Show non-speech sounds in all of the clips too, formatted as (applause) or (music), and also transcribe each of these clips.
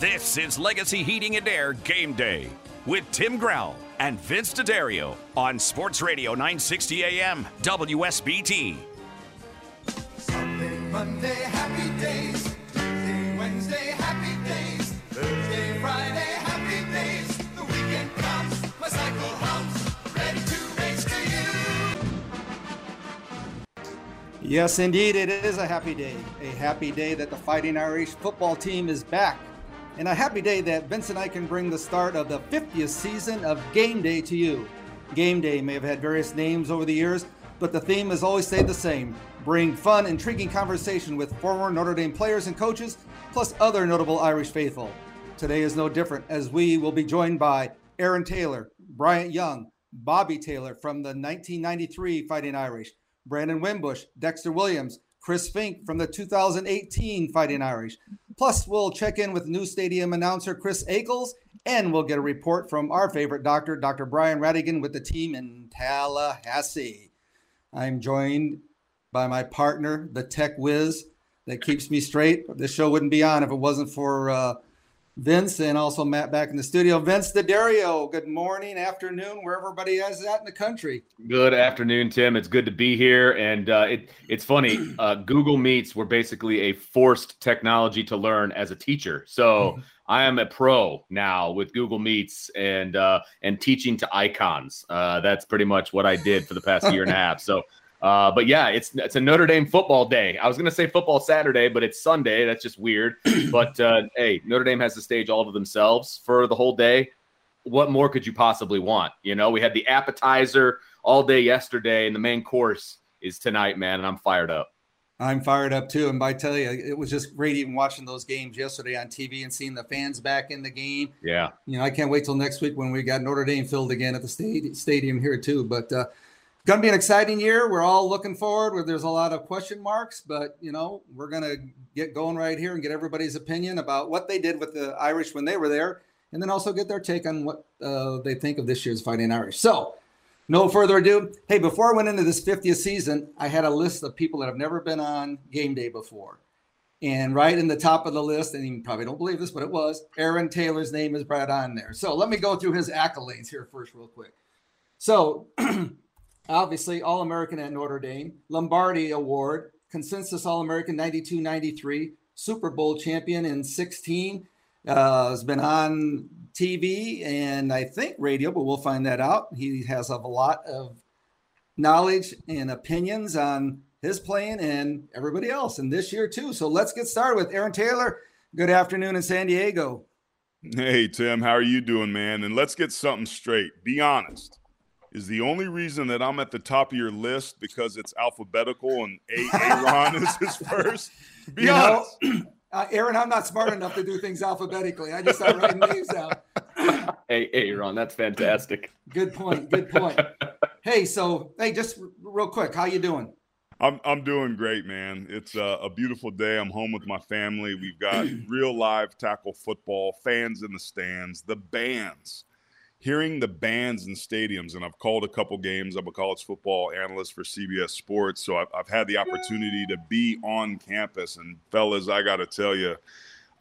This is Legacy Heating and Air Game Day with Tim Grell and Vince D'Addario on Sports Radio 960 AM WSBT. Sunday, Monday, happy days. Tuesday, Wednesday, happy days. Thursday, Friday, happy days. The weekend comes, my cycle hums, ready to race to you. Yes, indeed, it is a happy day. A happy day that the Fighting Irish football team is back. And a happy day that Vince and I can bring the start of the 50th season of Game Day to you. Game Day may have had various names over the years, but the theme has always stayed the same bring fun, intriguing conversation with former Notre Dame players and coaches, plus other notable Irish faithful. Today is no different, as we will be joined by Aaron Taylor, Bryant Young, Bobby Taylor from the 1993 Fighting Irish, Brandon Wimbush, Dexter Williams, Chris Finke from the 2018 Fighting Irish. Plus, we'll check in with new stadium announcer Chris Ackles, and we'll get a report from our favorite doctor, Dr. Brian Ratigan, with the team in Tallahassee. I'm joined by my partner, the tech whiz that keeps me straight. This show wouldn't be on if it wasn't for uh, Vince and also Matt back in the studio. Vince D'Addario, good morning, afternoon, wherever everybody is at in the country. Good afternoon, Tim. It's good to be here, and uh, it it's funny. (clears throat) Uh, Google Meets were basically a forced technology to learn as a teacher. So (laughs) I am a pro now with Google Meets and uh, and teaching to icons. Uh, that's pretty much what I did for the past year and a half. So. Uh, but yeah, it's it's a Notre Dame football day. I was gonna say football Saturday, but it's Sunday. That's just weird. (clears throat) but uh, hey, Notre Dame has the stage all to themselves for the whole day. What more could you possibly want? You know, we had the appetizer all day yesterday, and the main course is tonight, man. And I'm fired up. I'm fired up too. And I tell you, it was just great even watching those games yesterday on TV and seeing the fans back in the game. Yeah. You know, I can't wait till next week when we got Notre Dame filled again at the stadium, stadium here too. But uh, going to be an exciting year. We're all looking forward. Where there's a lot of question marks, but you know, we're going to get going right here and get everybody's opinion about what they did with the Irish when they were there, and then also get their take on what uh, they think of this year's Fighting Irish. So. No further ado. Hey, before I went into this 50th season, I had a list of people that have never been on game day before. And right in the top of the list, and you probably don't believe this, but it was Aaron Taylor's name is right on there. So let me go through his accolades here first, real quick. So (clears throat) obviously, All American at Notre Dame, Lombardi Award, Consensus All American 92 93, Super Bowl champion in 16, uh, has been on TV and I think radio, but we'll find that out. He has a lot of knowledge and opinions on his playing and everybody else, and this year too. So let's get started with Aaron Taylor. Good afternoon in San Diego. Hey, Tim, how are you doing, man? And let's get something straight. Be honest. Is the only reason that I'm at the top of your list because it's alphabetical and A- Aaron is his (laughs) first? Be You know, (clears throat) uh, Aaron, I'm not smart enough to do things alphabetically. I just start writing names out. (laughs) Hey, hey, Ron, that's fantastic. Good point. Good point. (laughs) Hey, so hey, just r- real quick, how you doing? I'm I'm doing great, man. It's a, a beautiful day. I'm home with my family. We've got (clears throat) real live tackle football, fans in the stands, the bands. Hearing the bands in stadiums, and I've called a couple games. I'm a college football analyst for CBS Sports, so I've, I've had the opportunity to be on campus. And fellas, I got to tell you,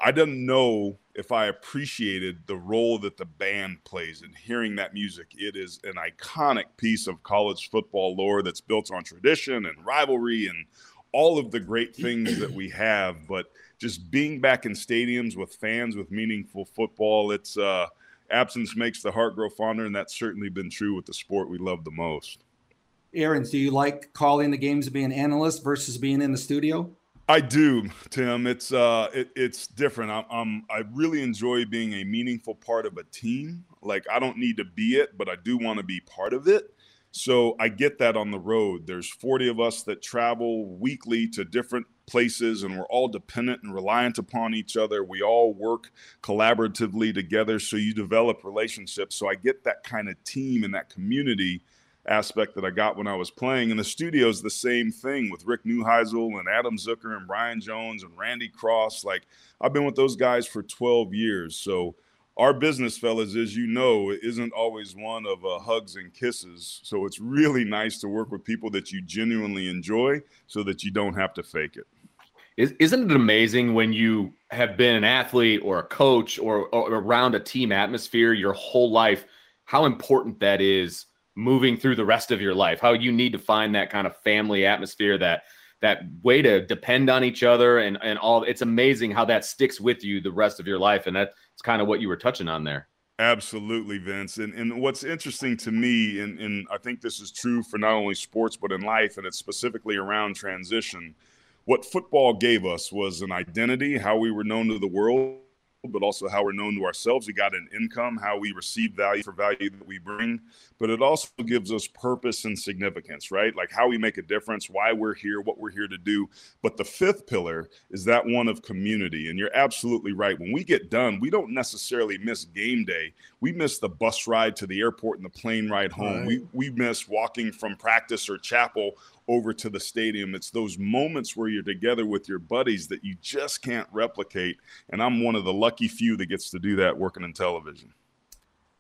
I didn't know if I appreciated the role that the band plays in hearing that music. It is an iconic piece of college football lore that's built on tradition and rivalry and all of the great things that we have. But just being back in stadiums with fans with meaningful football, it's uh, absence makes the heart grow fonder, and that's certainly been true with the sport we love the most. Aaron, do you like calling the games and being an analyst versus being in the studio? I do, Tim. It's uh, it, it's different. I'm, I'm I really enjoy being a meaningful part of a team. Like I don't need to be it, but I do want to be part of it. So I get that on the road. There's 40 of us that travel weekly to different places, and we're all dependent and reliant upon each other. We all work collaboratively together. So you develop relationships. So I get that kind of team and that community aspect that I got when I was playing. In the studio is the same thing with Rick Neuheisel and Adam Zucker and Brian Jones and Randy Cross. Like I've been with those guys for 12 years. So our business, fellas, as you know, isn't always one of uh, hugs and kisses. So it's really nice to work with people that you genuinely enjoy so that you don't have to fake it. Isn't it amazing when you have been an athlete or a coach or, or around a team atmosphere your whole life, how important that is moving through the rest of your life, how you need to find that kind of family atmosphere, that that way to depend on each other and and all it's amazing how that sticks with you the rest of your life. And that's kind of what you were touching on there. Absolutely, Vince. And and what's interesting to me, and, and I think this is true for not only sports but in life, and it's specifically around transition. What football gave us was an identity, how we were known to the world but also how we're known to ourselves. We got an income, how we receive value for value that we bring, but it also gives us purpose and significance, right? Like how we make a difference, why we're here, what we're here to do. But the fifth pillar is that one of community. And you're absolutely right. When we get done, we don't necessarily miss game day. We miss the bus ride to the airport and the plane ride home. Right. We we miss walking from practice or chapel over to the stadium. It's those moments where you're together with your buddies that you just can't replicate. And I'm one of the lucky few that gets to do that working in television.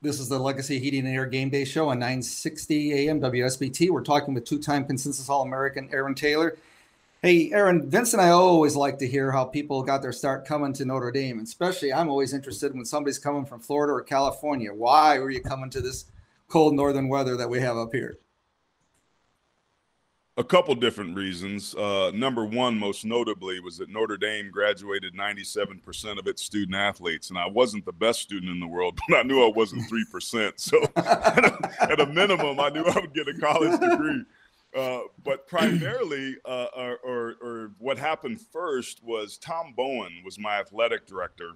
This is the Legacy Heating and Air Game Day Show on 960 AM WSBT. We're talking with two time consensus All American Aaron Taylor. Hey, Aaron, Vince and I always like to hear how people got their start coming to Notre Dame. Especially, I'm always interested when somebody's coming from Florida or California. Why were you coming to this cold northern weather that we have up here? A couple different reasons. Uh, number one, most notably, was that Notre Dame graduated 97% of its student athletes. And I wasn't the best student in the world, (laughs) but I knew I wasn't 3%. So (laughs) at, a, minimum, I knew I would get a college degree. Uh, but primarily, uh, or, or, or what happened first was Tom Bowen was my athletic director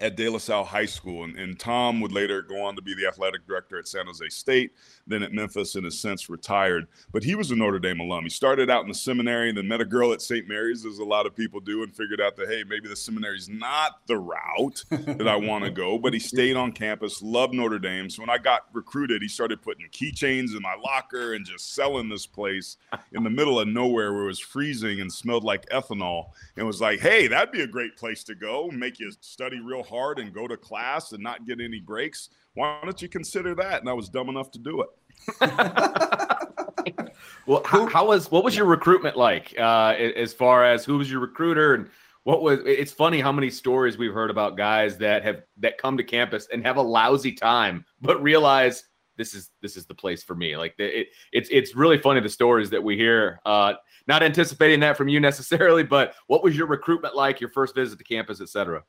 at De La Salle High School. And, and, Tom would later go on to be the athletic director at San Jose State, then at Memphis, and has since retired. But he was a Notre Dame alum. He started out in the seminary, and then met a girl at St. Mary's, as a lot of people do, and figured out that, hey, maybe the seminary is not the route that I want to go. But he (laughs) stayed on campus, loved Notre Dame. So when I got recruited, he started putting keychains in my locker and just selling this place in the middle of nowhere where it was freezing and smelled like ethanol. And was like, hey, that'd be a great place to go, make you study real hard and go to class and not get any breaks. Why don't you consider that? And I was dumb enough to do it. (laughs) well, how, how, was what was your recruitment like? Uh, as far as who was your recruiter and what was? It's funny how many stories we've heard about guys that have that come to campus and have a lousy time, but realize this is this is the place for me. Like it, it's it's really funny the stories that we hear. Uh, not anticipating that from you necessarily, but what was your recruitment like? Your first visit to campus, etc.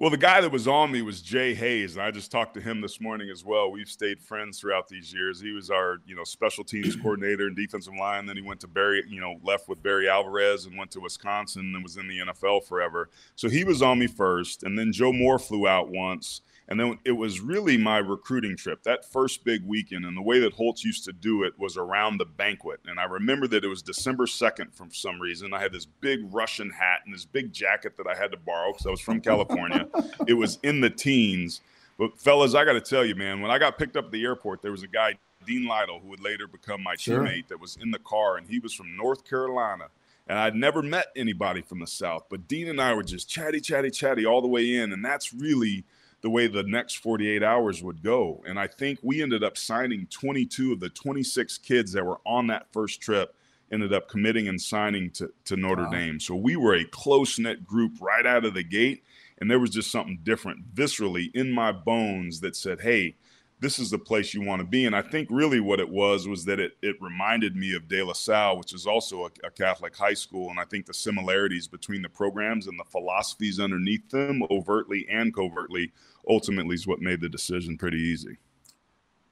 Well, the guy that was on me was Jay Hayes, and I just talked to him this morning as well. We've stayed friends throughout these years. He was our, you know, special teams (clears throat) coordinator and defensive line. Then he went to Barry, you know, left with Barry Alvarez and went to Wisconsin and was in the NFL forever. So he was on me first, and then Joe Moore flew out once, and then it was really my recruiting trip, that first big weekend. And the way that Holtz used to do it was around the banquet. And I remember that it was December 2nd for some reason. I had this big Russian hat and this big jacket that I had to borrow because I was from (laughs) California. it was in the teens. But, fellas, I got to tell you, man, when I got picked up at the airport, there was a guy, Dean Lytle, who would later become my sure. teammate, that was in the car, and he was from North Carolina. And I'd never met anybody from the South, but Dean and I were just chatty, chatty, chatty all the way in. And that's really – the way the next 48 hours would go. And I think we ended up signing 22 of the 26 kids that were on that first trip ended up committing and signing to, to Notre wow. Dame. So we were a close knit group right out of the gate. And there was just something different viscerally in my bones that said, hey, this is the place you want to be. And I think really what it was was that it, it reminded me of De La Salle, which is also a, a, Catholic high school. And I think the similarities between the programs and the philosophies underneath them, overtly and covertly, ultimately is what made the decision pretty easy.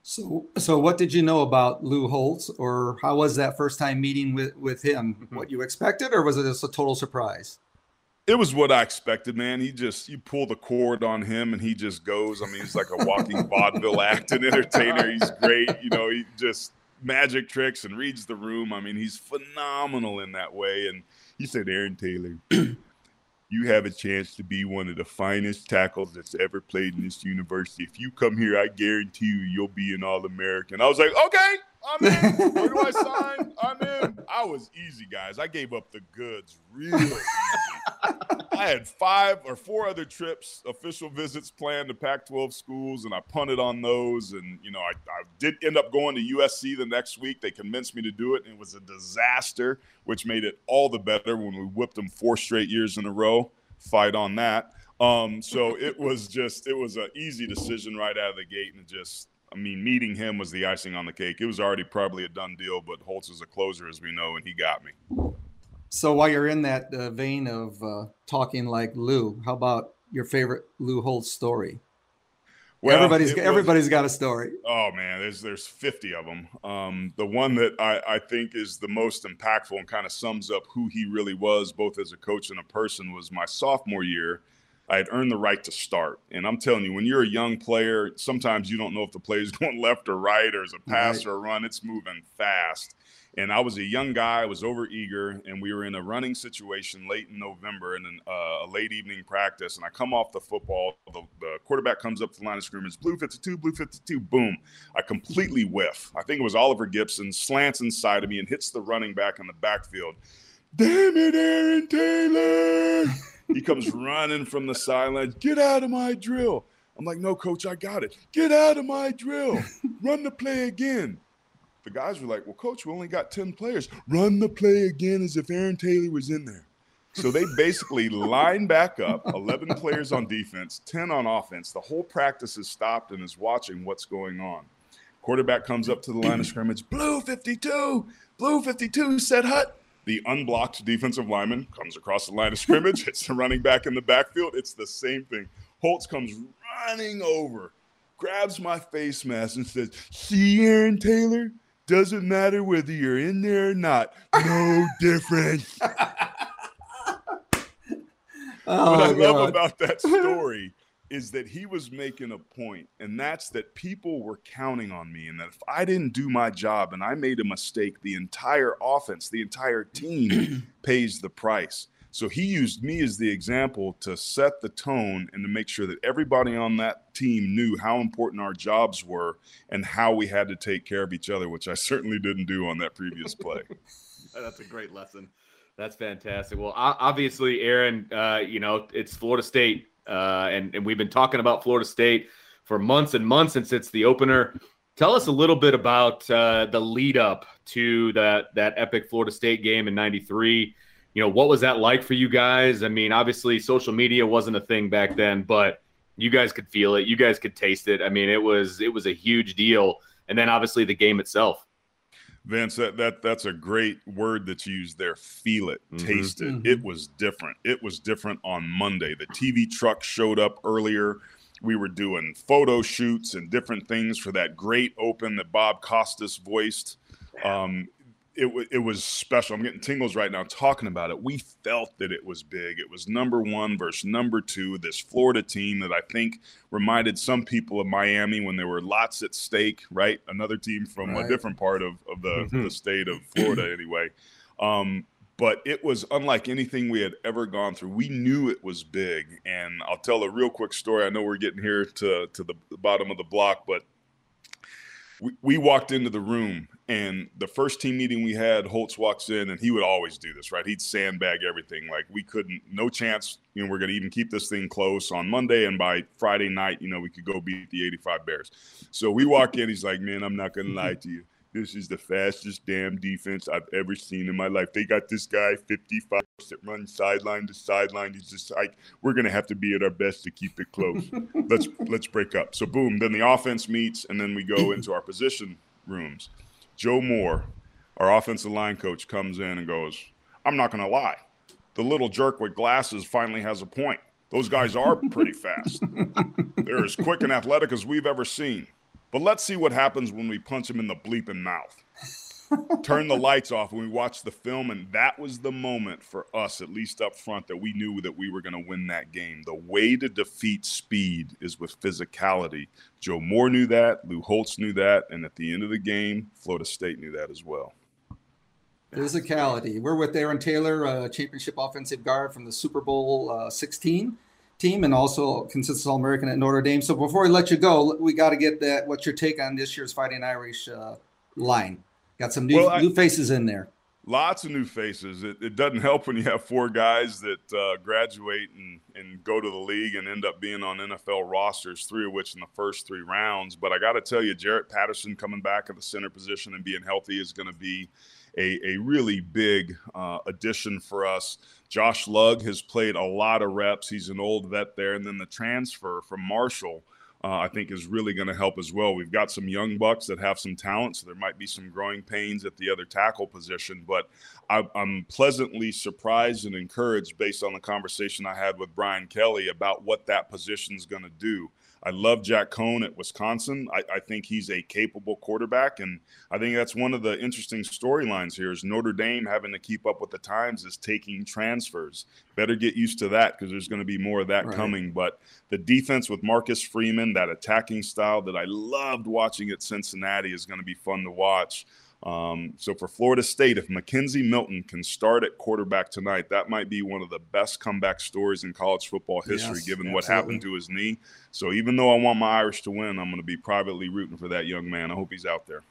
So, so what did you know about Lou Holtz, or how was that first time meeting with with him? Mm-hmm. What you expected, or was it just a total surprise? It was what I expected, man. He just you pull the cord on him and he just goes. I mean, he's like a walking (laughs) vaudeville act and entertainer. He's great, you know. He just magic tricks and reads the room. I mean, he's phenomenal in that way. And he said, Aaron Taylor, (clears throat) you have a chance to be one of the finest tackles that's ever played in this university. If you come here, I guarantee you, you'll be an All American. I was like, okay, I'm in. Where do I (laughs) sign? I'm in. I was easy, guys. I gave up the goods real easy. I had five or four other trips, official visits planned to Pac 12 schools, and I punted on those. And, you know, I, I, did end up going to USC the next week. They convinced me to do it, and it was a disaster, which made it all the better when we whipped them four straight years in a row. Fight on that. Um, so it was just, it was an easy decision right out of the gate, and just, I mean, meeting him was the icing on the cake. It was already probably a done deal, but Holtz is a closer, as we know, and he got me. So while you're in that uh, vein of uh, talking like Lou, how about your favorite Lou Holtz story? Well, everybody's was, everybody's got a story. Oh man, there's there's 50 of them. Um, the one that I, I think is the most impactful and kind of sums up who he really was, both as a coach and a person, was my sophomore year. I had earned the right to start, and I'm telling you, when you're a young player, sometimes you don't know if the play is (laughs) going left or right, or is a pass right. or a run. It's moving fast. And I was a young guy, I was over eager, and we were in a running situation late in November in an, uh, a late evening practice. And I come off the football, the, the, quarterback comes up to the line of scrimmage, blue 52, blue 52, boom. I completely whiff. I think it was Oliver Gibson, slants inside of me and hits the running back in the backfield. Damn it, Aaron Taylor. (laughs) he comes running from the sidelines. Get out of my drill. I'm like, no, coach, I got it. Get out of my drill. Run the play again the guys were like, well, coach, we only got 10 players. Run the play again as if Aaron Taylor was in there. So they basically line back up, 11 players on defense, 10 on offense. The whole practice is stopped and is watching what's going on. Quarterback comes up to the line of scrimmage, blue 52, blue 52, said Hut. The unblocked defensive lineman comes across the line of scrimmage, hits the running back in the backfield. It's the same thing. Holtz comes running over, grabs my face mask, and says, See, Aaron Taylor, doesn't matter whether you're in there or not. No (laughs) difference. oh, what I God. love about that story is that he was making a point, and that's that people were counting on me, and that if I didn't do my job and I made a mistake, the entire offense, the entire team (clears throat) pays the price. So he used me as the example to set the tone and to make sure that everybody on that team knew how important our jobs were and how we had to take care of each other, which I certainly didn't do on that previous play. (laughs) That's a great lesson. That's fantastic. Well, obviously, Aaron, uh, you know, it's Florida State, uh, and, and we've been talking about Florida State for months and months since it's the opener. Tell us a little bit about uh, the lead up to that that epic Florida State game in '93 you know, what was that like for you guys? I mean, obviously social media wasn't a thing back then, but you guys could feel it, you guys could taste it. I mean, it was it was a huge deal. And then obviously the game itself. Vince, that, that that's a great word that you used there. Feel it, mm-hmm. taste it. Mm-hmm. It was different. It was different on Monday. The TV truck showed up earlier. We were doing photo shoots and different things for that great open that Bob Costas voiced. Um, it, it was special. I'm getting tingles right now talking about it. We felt that it was big. It was number one versus number two. This Florida team that I think reminded some people of Miami when there were lots at stake, right? Another team from right. a different part of, of the, mm-hmm. the state of Florida, (clears throat) anyway. Um, but it was unlike anything we had ever gone through. We knew it was big. And I'll tell a real quick story. I know we're getting here to, to the bottom of the block, but we, walked into the room and the first team meeting we had, Holtz walks in and he would always do this, right? He'd sandbag everything. Like we couldn't, no chance, you know, we're going to even keep this thing close on Monday. And by Friday night, you know, we could go beat the 85 Bears. So we walk in, he's like, man, I'm not going to lie to you. This is the fastest damn defense I've ever seen in my life. They got this guy 55 that runs sideline to sideline. He's just like, we're gonna have to be at our best to keep it close. (laughs) let's let's break up. So boom, then the offense meets, and then we go (clears throat) into our position rooms. Joe Moore, our offensive line coach, comes in and goes, I'm not gonna lie. The little jerk with glasses finally has a point. Those guys are pretty fast. (laughs) They're as quick and athletic as we've ever seen. But let's see what happens when we punch him in the bleeping mouth. Turn the lights off and we watched the film, and that was the moment for us, at least up front, that we knew that we were going to win that game. The way to defeat speed is with physicality. Joe Moore knew that, Lou Holtz knew that, and at the end of the game, Florida State knew that as well. Physicality. We're with Aaron Taylor, uh, championship offensive guard from the Super Bowl uh, 16 team, and also consistent All American at Notre Dame. So before we let you go, we got to get that. What's your take on this year's Fighting Irish uh, line? Got some new, well, I, new faces in there. Lots of new faces. It, it, doesn't help when you have four guys that uh, graduate and, and go to the league and end up being on NFL rosters, three of which in the first three rounds. But I got to tell you, Jarrett Patterson coming back at the center position and being healthy is going to be a, a really big uh, addition for us. Josh Lugg has played a lot of reps. He's an old vet there. And then the transfer from Marshall – uh, I think is really going to help as well. We've got some young bucks that have some talent, so there might be some growing pains at the other tackle position. But I, am pleasantly surprised and encouraged based on the conversation I had with Brian Kelly about what that position is going to do. I love Jack Coan at Wisconsin. I, I, think he's a capable quarterback, and I think that's one of the interesting storylines here. Is Notre Dame having to keep up with the times is taking transfers. Better get used to that because there's going to be more of that right. coming. But the defense with Marcus Freeman, that attacking style that I loved watching at Cincinnati, is going to be fun to watch. Um, so for Florida State, if McKenzie Milton can start at quarterback tonight, that might be one of the best comeback stories in college football history, yes, given absolutely. what happened to his knee. So even though I want my Irish to win, I'm going to be privately rooting for that young man. I hope he's out there.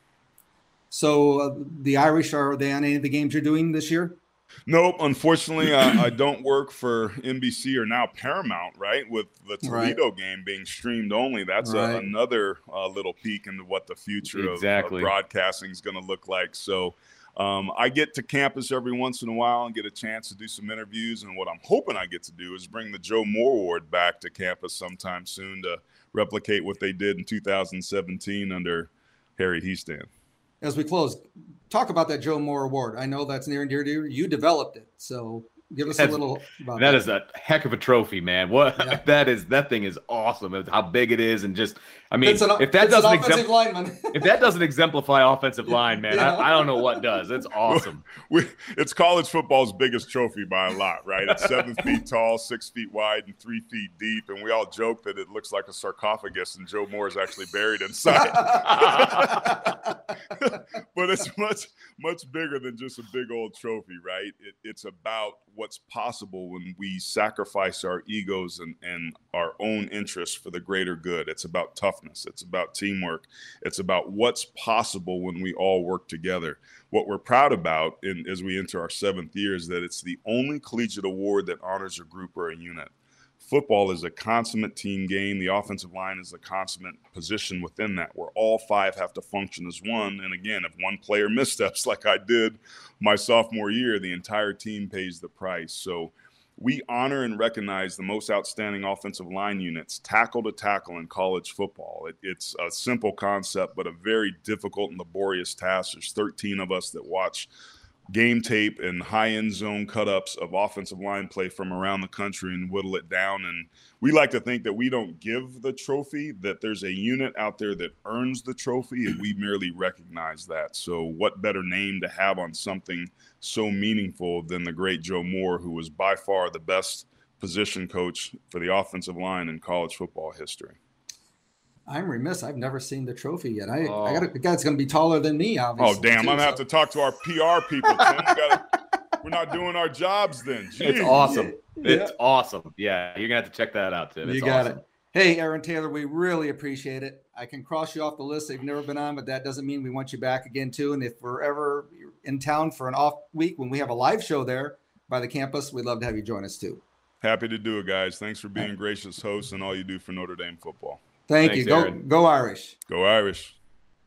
So uh, the Irish are they on any of the games you're doing this year? Nope. Unfortunately, I, I, don't work for NBC or now Paramount, right? With the Toledo right. game being streamed only, that's right. a, another uh, little peek into what the future exactly. of, of broadcasting is going to look like. So um, I get to campus every once in a while and get a chance to do some interviews. And what I'm hoping I get to do is bring the Joe Moore Award back to campus sometime soon to replicate what they did in 2017 under Harry Hiestand as we close, talk about that Joe Moore Award. I know that's near and dear to you. You developed it, so give us that's, a little. That, that is a heck of a trophy, man. What yeah. (laughs) that is, that thing is awesome. How big it is, and just, I mean, an, if that doesn't exempl- (laughs) if that doesn't exemplify offensive line, (laughs) man, yeah. I, I, don't know what does. It's (laughs) awesome. We, it's college football's biggest trophy by a lot, right? It's seven feet tall, six feet wide, and three feet deep, and we all joke that it looks like a sarcophagus, and Joe Moore is actually buried inside. but it's much much bigger than just a big old trophy, right? It, it's about what's possible when we sacrifice our egos and, and our own interests for the greater good. It's about toughness. It's about teamwork. It's about what's possible when we all work together. What we're proud about in, as we enter our seventh year is that it's the only collegiate award that honors a group or a unit football is a consummate team game. The offensive line is a consummate position within that, where all five have to function as one. And again, if one player (laughs) missteps like I did my sophomore year, the entire team pays the price. So we honor and recognize the most outstanding offensive line units, tackle to tackle in college football. It, it's a simple concept, but a very difficult and laborious task. There's 13 of us that watch game tape and high end zone cut ups of offensive line play from around the country and whittle it down. And we like to think that we don't give the trophy, that there's a unit out there that earns the trophy, and we merely recognize that. So, what better name to have on something so meaningful than the great Joe Moore, who was by far the best position coach for the offensive line in college football history? I'm remiss. I've never seen the trophy yet. I, oh. I got a guy's going to be taller than me. Oh, obviously. Oh damn! Too, I'm gonna so. have to talk to our PR people. (laughs) gotta, we're not doing our jobs then. Jeez. It's awesome. Yeah. It's awesome. Yeah, you're gonna have to check that out, Tim. It's you got awesome. it. Hey, Aaron Taylor, we really appreciate it. I can cross you off the list. You've never been on, but that doesn't mean we want you back again too. And if we're ever in town for an off week when we have a live show there by the campus, we'd love to have you join us too. Happy to do it, guys. Thanks for being gracious hosts and all you do for Notre Dame football. Thank Thanks, you. Go Aaron. go Irish. Go Irish.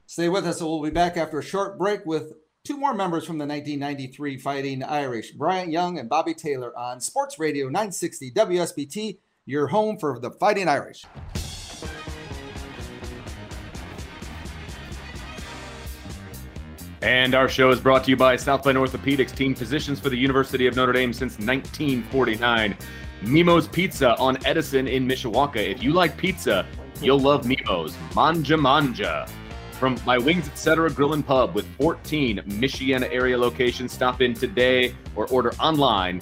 Stay with us. We'll be back after a short break with two more members from the 1993 Fighting Irish, Bryant Young and Bobby Taylor on Sports Radio 960 WSBT, your home for the Fighting Irish. And our show is brought to you by South Bend Orthopedics, team physicians for the University of Notre Dame since 1949. Mimo's Pizza on Edison in Mishawaka. If you like pizza, You'll love Mimo's. Manja Manja. From my Wings Etc. Grill and Pub with 14 Michiana area locations, stop in today or order online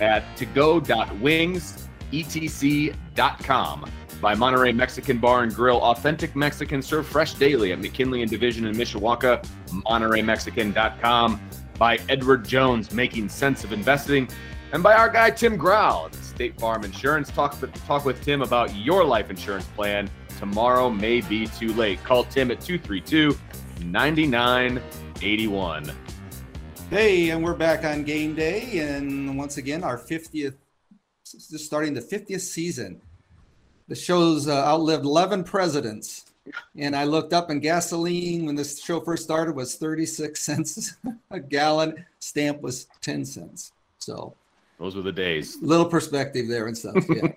at togo.wingsetc.com. By Monterey Mexican Bar and Grill, authentic Mexican served fresh daily at McKinley and Division in Mishawaka, MontereyMexican.com. By Edward Jones, making sense of investing. And by our guy Tim Grell at State Farm Insurance. Talk, talk with Tim about your life insurance plan. Tomorrow may be too late. Call Tim at 232 9981. Hey, and we're back on game day, and once again, our 50th, just starting the 50th season. The show's uh, outlived 11 presidents. And I looked up, and gasoline, when this show first started, was 36 cents (laughs) a gallon. Stamp was 10 cents. So, those were the days. Little perspective there and stuff. Yeah.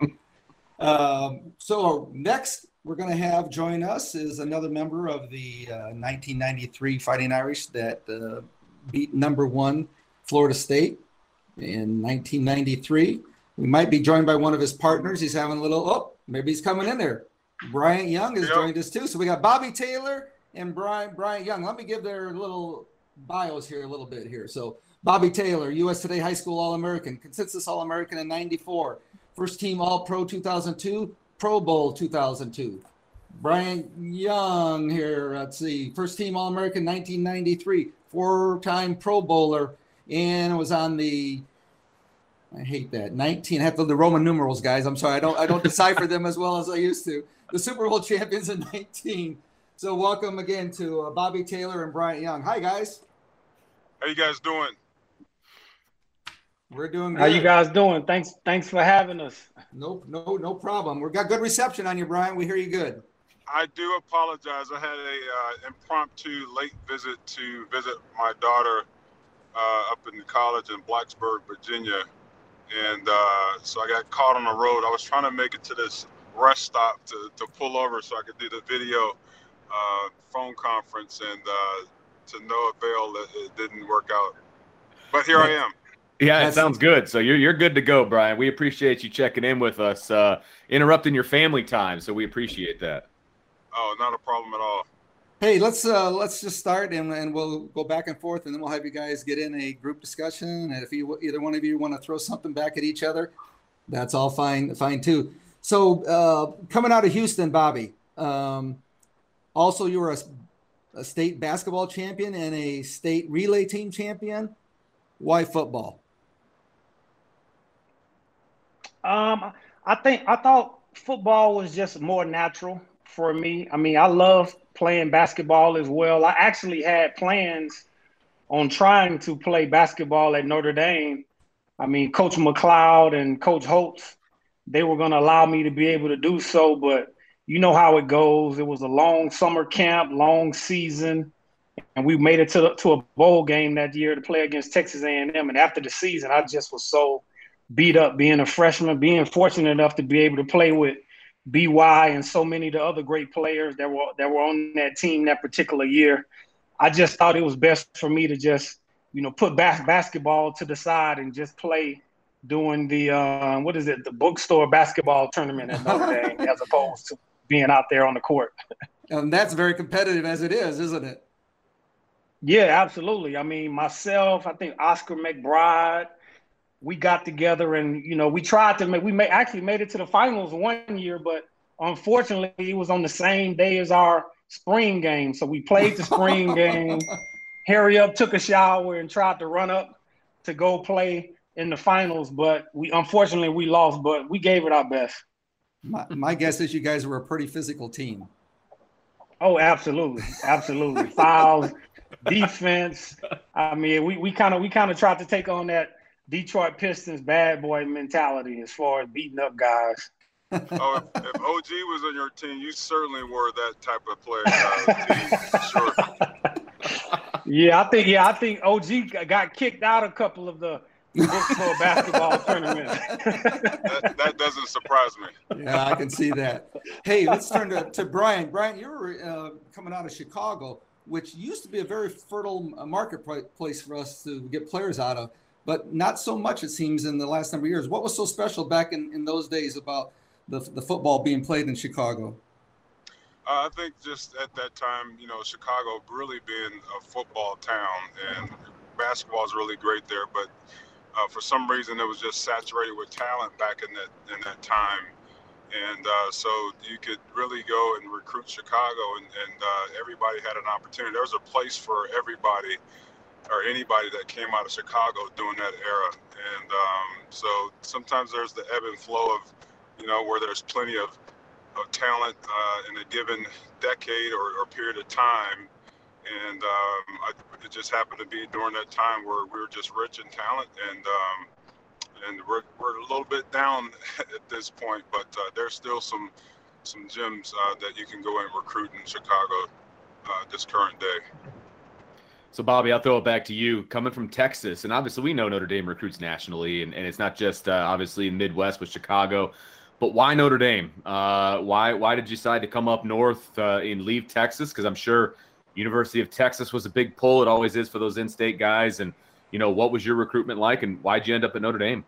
(laughs) um, so, next, we're going to have join us is another member of the uh, 1993 Fighting Irish that uh, beat number one Florida State in 1993. We might be joined by one of his partners. He's having a little, oh, maybe he's coming in there. Bryant Young has yep. joined us too. So we got Bobby Taylor and Brian Bryant Young. Let me give their little bios here a little bit here. So Bobby Taylor, U.S. Today High School All-American, consensus All-American in '94, first team All-Pro 2002, Pro Bowl 2002. Bryant Young here, let's see, first team All-American 1993, four-time Pro Bowler, and was on the I hate that 19. I have to the Roman numerals, guys. I'm sorry, I don't I don't decipher them as well as I used to. The Super Bowl champions in 19. So welcome again to uh, Bobby Taylor and Bryant Young. Hi guys. How you guys doing? We're doing good. How you guys doing? Thanks thanks for having us. Nope, no no problem. We've got good reception on you, Brian. We hear you good. I do apologize. I had a uh, impromptu late visit to visit my daughter uh, up in college in Blacksburg, Virginia, and uh, so I got caught on the road. I was trying to make it to this rest stop to, to pull over so I could do the video uh, phone conference, and uh, to no avail, it, it didn't work out. But here I am. Yeah, it sounds good. So you're you're good to go, Brian. We appreciate you checking in with us, uh, interrupting your family time. So we appreciate that. Oh, not a problem at all. Hey, let's uh, let's just start and, and we'll go back and forth, and then we'll have you guys get in a group discussion. And if you either one of you want to throw something back at each other, that's all fine, fine too. So uh, coming out of Houston, Bobby. Um, also, you were a, a state basketball champion and a state relay team champion. Why football? Um, I think I thought football was just more natural for me. I mean, I love playing basketball as well. I actually had plans on trying to play basketball at Notre Dame. I mean, Coach MacLeod and Coach Holtz, they were going to allow me to be able to do so, but you know how it goes. It was a long summer camp, long season, and we made it to to a bowl game that year to play against Texas A&M. And after the season, I just was so beat up being a freshman, being fortunate enough to be able to play with BY and so many of the other great players that were that were on that team that particular year. I just thought it was best for me to just, you know, put bas- basketball to the side and just play doing the uh, what is it, the bookstore basketball tournament at Notre Dame, as opposed to being out there on the court. and that's very competitive as it is, isn't it? Yeah, absolutely. I mean, myself, I think Oscar McBride, we got together and you know we tried to make we may actually made it to the finals one year, but unfortunately it was on the same day as our spring game. So we played the spring (laughs) game. Harry up, took a shower, and tried to run up to go play in the finals, but we unfortunately we lost, but we gave it our best. My, my guess is you guys were a pretty physical team. Oh, absolutely, absolutely. Fouls, (laughs) defense. I mean, we we kind of we kind of tried to take on that Detroit Pistons bad boy mentality as far as beating up guys. (laughs) oh, if, if, OG was on your team, you certainly were that type of player. sure. Yeah, I think yeah, I think OG got kicked out a couple of the for basketball (laughs) tournaments. that, that, doesn't surprise me. Yeah, I can see that. Hey, let's turn to, to Brian. Brian, you were uh, coming out of Chicago, which used to be a very fertile marketplace for us to get players out of but not so much, it seems, in the last number of years. What was so special back in, in those days about the, the football being played in Chicago? Uh, I think just at that time, you know, Chicago really being a football town and basketball is really great there, but uh, for some reason it was just saturated with talent back in that in that time, and uh, so you could really go and recruit Chicago, and, and uh, everybody had an opportunity. There was a place for everybody or anybody that came out of Chicago during that era, and um, so sometimes there's the ebb and flow of, you know, where there's plenty of of talent uh, in a given decade or, or, period of time. And um, I, it just happened to be during that time where we were just rich in talent, and um, and we're, we're a little bit down (laughs) at this point, but uh, there's still some some gems uh, that you can go and recruit in Chicago uh, this current day. So, Bobby, I'll throw it back to you. Coming from Texas, and obviously we know Notre Dame recruits nationally, and, and it's not just uh, obviously in Midwest with Chicago. But why Notre Dame? Uh, why why did you decide to come up north uh, and leave Texas? Because I'm sure University of Texas was a big pull. It always is for those in-state guys. And you know, what was your recruitment like, and why'd you end up at Notre Dame?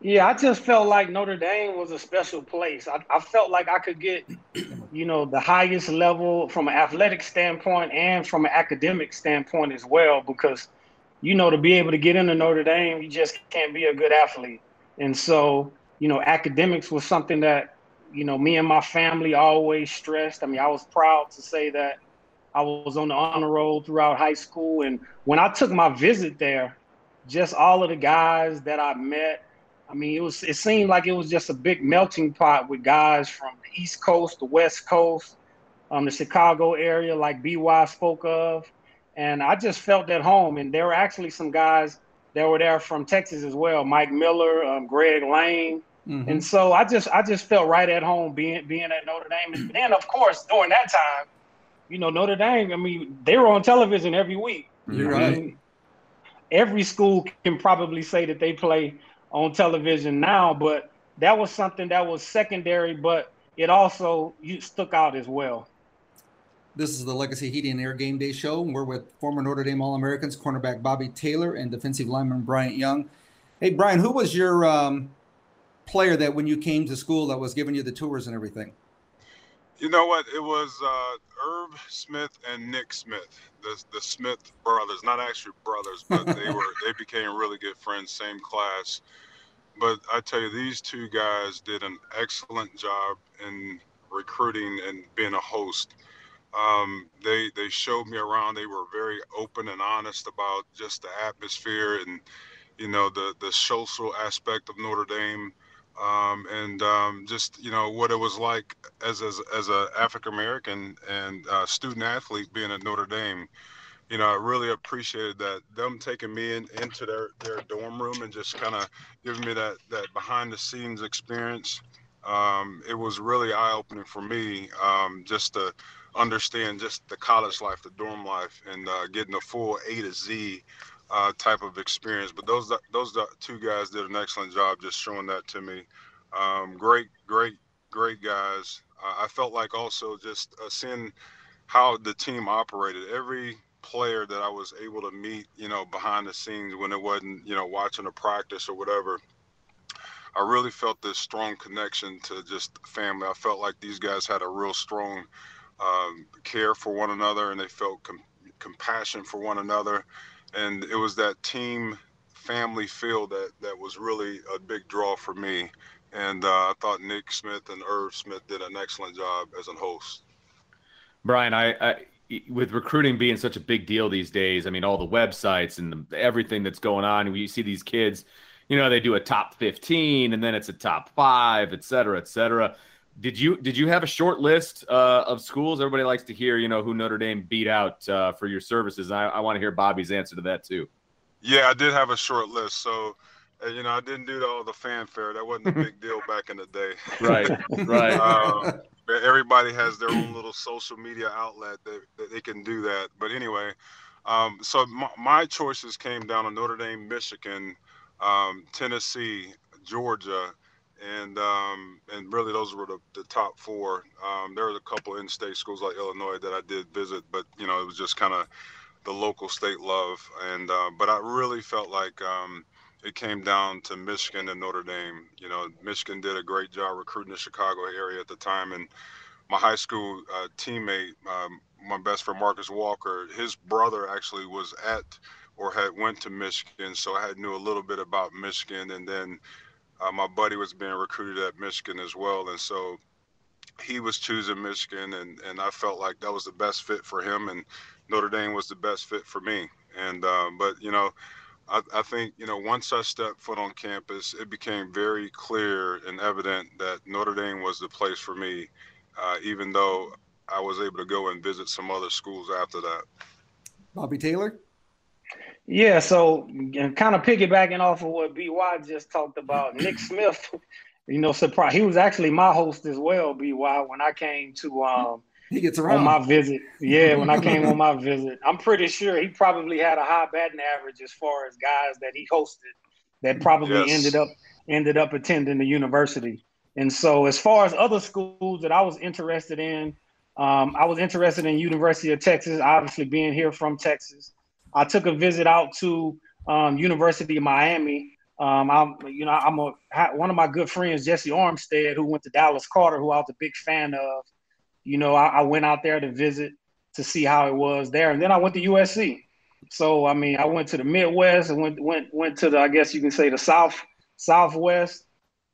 Yeah, I just felt like Notre Dame was a special place. I, I felt like I could get, you know, the highest level from an athletic standpoint and from an academic standpoint as well. Because, you know, to be able to get into Notre Dame, you just can't be a good athlete. And so you know, academics was something that, you know, me and my family always stressed. I mean, I was proud to say that I was on the honor roll throughout high school. And when I took my visit there, just all of the guys that I met, I mean, it was it seemed like it was just a big melting pot with guys from the East Coast, the West Coast, um, the Chicago area, like BY spoke of. And I just felt at home. And there were actually some guys that were there from Texas as well, Mike Miller, um, Greg Lane, Mm-hmm. And so I just I just felt right at home being being at Notre Dame. And then of course during that time, you know, Notre Dame, I mean, they were on television every week. You're right. I mean, every school can probably say that they play on television now, but that was something that was secondary, but it also stuck out as well. This is the Legacy Heating and Air Game Day Show. We're with former Notre Dame All Americans cornerback Bobby Taylor and defensive lineman Bryant Young. Hey, Brian, who was your um, player that when you came to school that was giving you the tours and everything? You know what? It was uh, Irv Smith and Nick Smith, the the Smith brothers. Not actually brothers, but they (laughs) were they became really good friends, same class. But I tell you, these two guys did an excellent job in recruiting and being a host. Um, they they showed me around. They were very open and honest about just the atmosphere and you know the the social aspect of Notre Dame um, and um, just you know what it was like as as as a African American and uh, student athlete being at Notre Dame. You know, I really appreciated that them taking me in, into their their dorm room and just kind of giving me that that behind the scenes experience. Um, it was really eye opening for me um, just to understand just the college life, the dorm life, and uh, getting a full A to Z uh, type of experience. But those those two guys did an excellent job just showing that to me. Um, great, great, great guys. Uh, I felt like also just uh, seeing how the team operated. Every player that I was able to meet, you know, behind the scenes when it wasn't, you know, watching a practice or whatever. I really felt this strong connection to just family. I felt like these guys had a real strong um, care for one another and they felt com- compassion for one another and it was that team family feel that that was really a big draw for me. And uh, I thought Nick Smith and Irv Smith did an excellent job as a host. Brian, I, I with recruiting being such a big deal these days, I mean, all the websites and the, everything that's going on, you see these kids, you know, they do a top 15 and then it's a top five, et cetera, et cetera. Did you did you have a short list uh, of schools? Everybody likes to hear, you know, who Notre Dame beat out uh, for your services. I, I want to hear Bobby's answer to that too. Yeah, I did have a short list. So, uh, you know, I didn't do all the fanfare. That wasn't a big (laughs) deal back in the day. Right, (laughs) right. Um, everybody has their own little social media outlet that, that they can do that. But anyway, um, so my, my, choices came down to Notre Dame, Michigan, um, Tennessee, Georgia, and um, and really those were the, the top four. Um, there was a couple in-state schools like Illinois that I did visit, but you know it was just kind of the local state love. And uh, but I really felt like um, it came down to Michigan and Notre Dame. You know, Michigan did a great job recruiting the Chicago area at the time, and my high school uh, teammate, um, my best friend Marcus Walker, his brother actually was at or had went to Michigan, so I had knew a little bit about Michigan, and then uh, my buddy was being recruited at Michigan as well, and so he was choosing Michigan, and and I felt like that was the best fit for him, and Notre Dame was the best fit for me. And uh, but you know, I, I think you know once I stepped foot on campus, it became very clear and evident that Notre Dame was the place for me, uh, even though I was able to go and visit some other schools after that. Bobby Taylor. Yeah, so kind of piggybacking off of what BY just talked about, Nick (clears throat) Smith, you know, surprise. He was actually my host as well, BY, when I came to um, he gets around on my visit. Yeah, when I (laughs) came on my visit, I'm pretty sure he probably had a high batting average as far as guys that he hosted that probably Yes. ended up ended up attending the university. And so, as far as other schools that I was interested in, um, I was interested in University of Texas. Obviously, being here from Texas, I took a visit out to um, University of Miami. Um, I'm, you know, I'm a one of my good friends, Jessie Armstead, who went to Dallas Carter, who I was a big fan of. You know, I, I went out there to visit to see how it was there, and then I went to USC. So, I mean, I went to the Midwest and went went went to the, I guess you can say the South Southwest,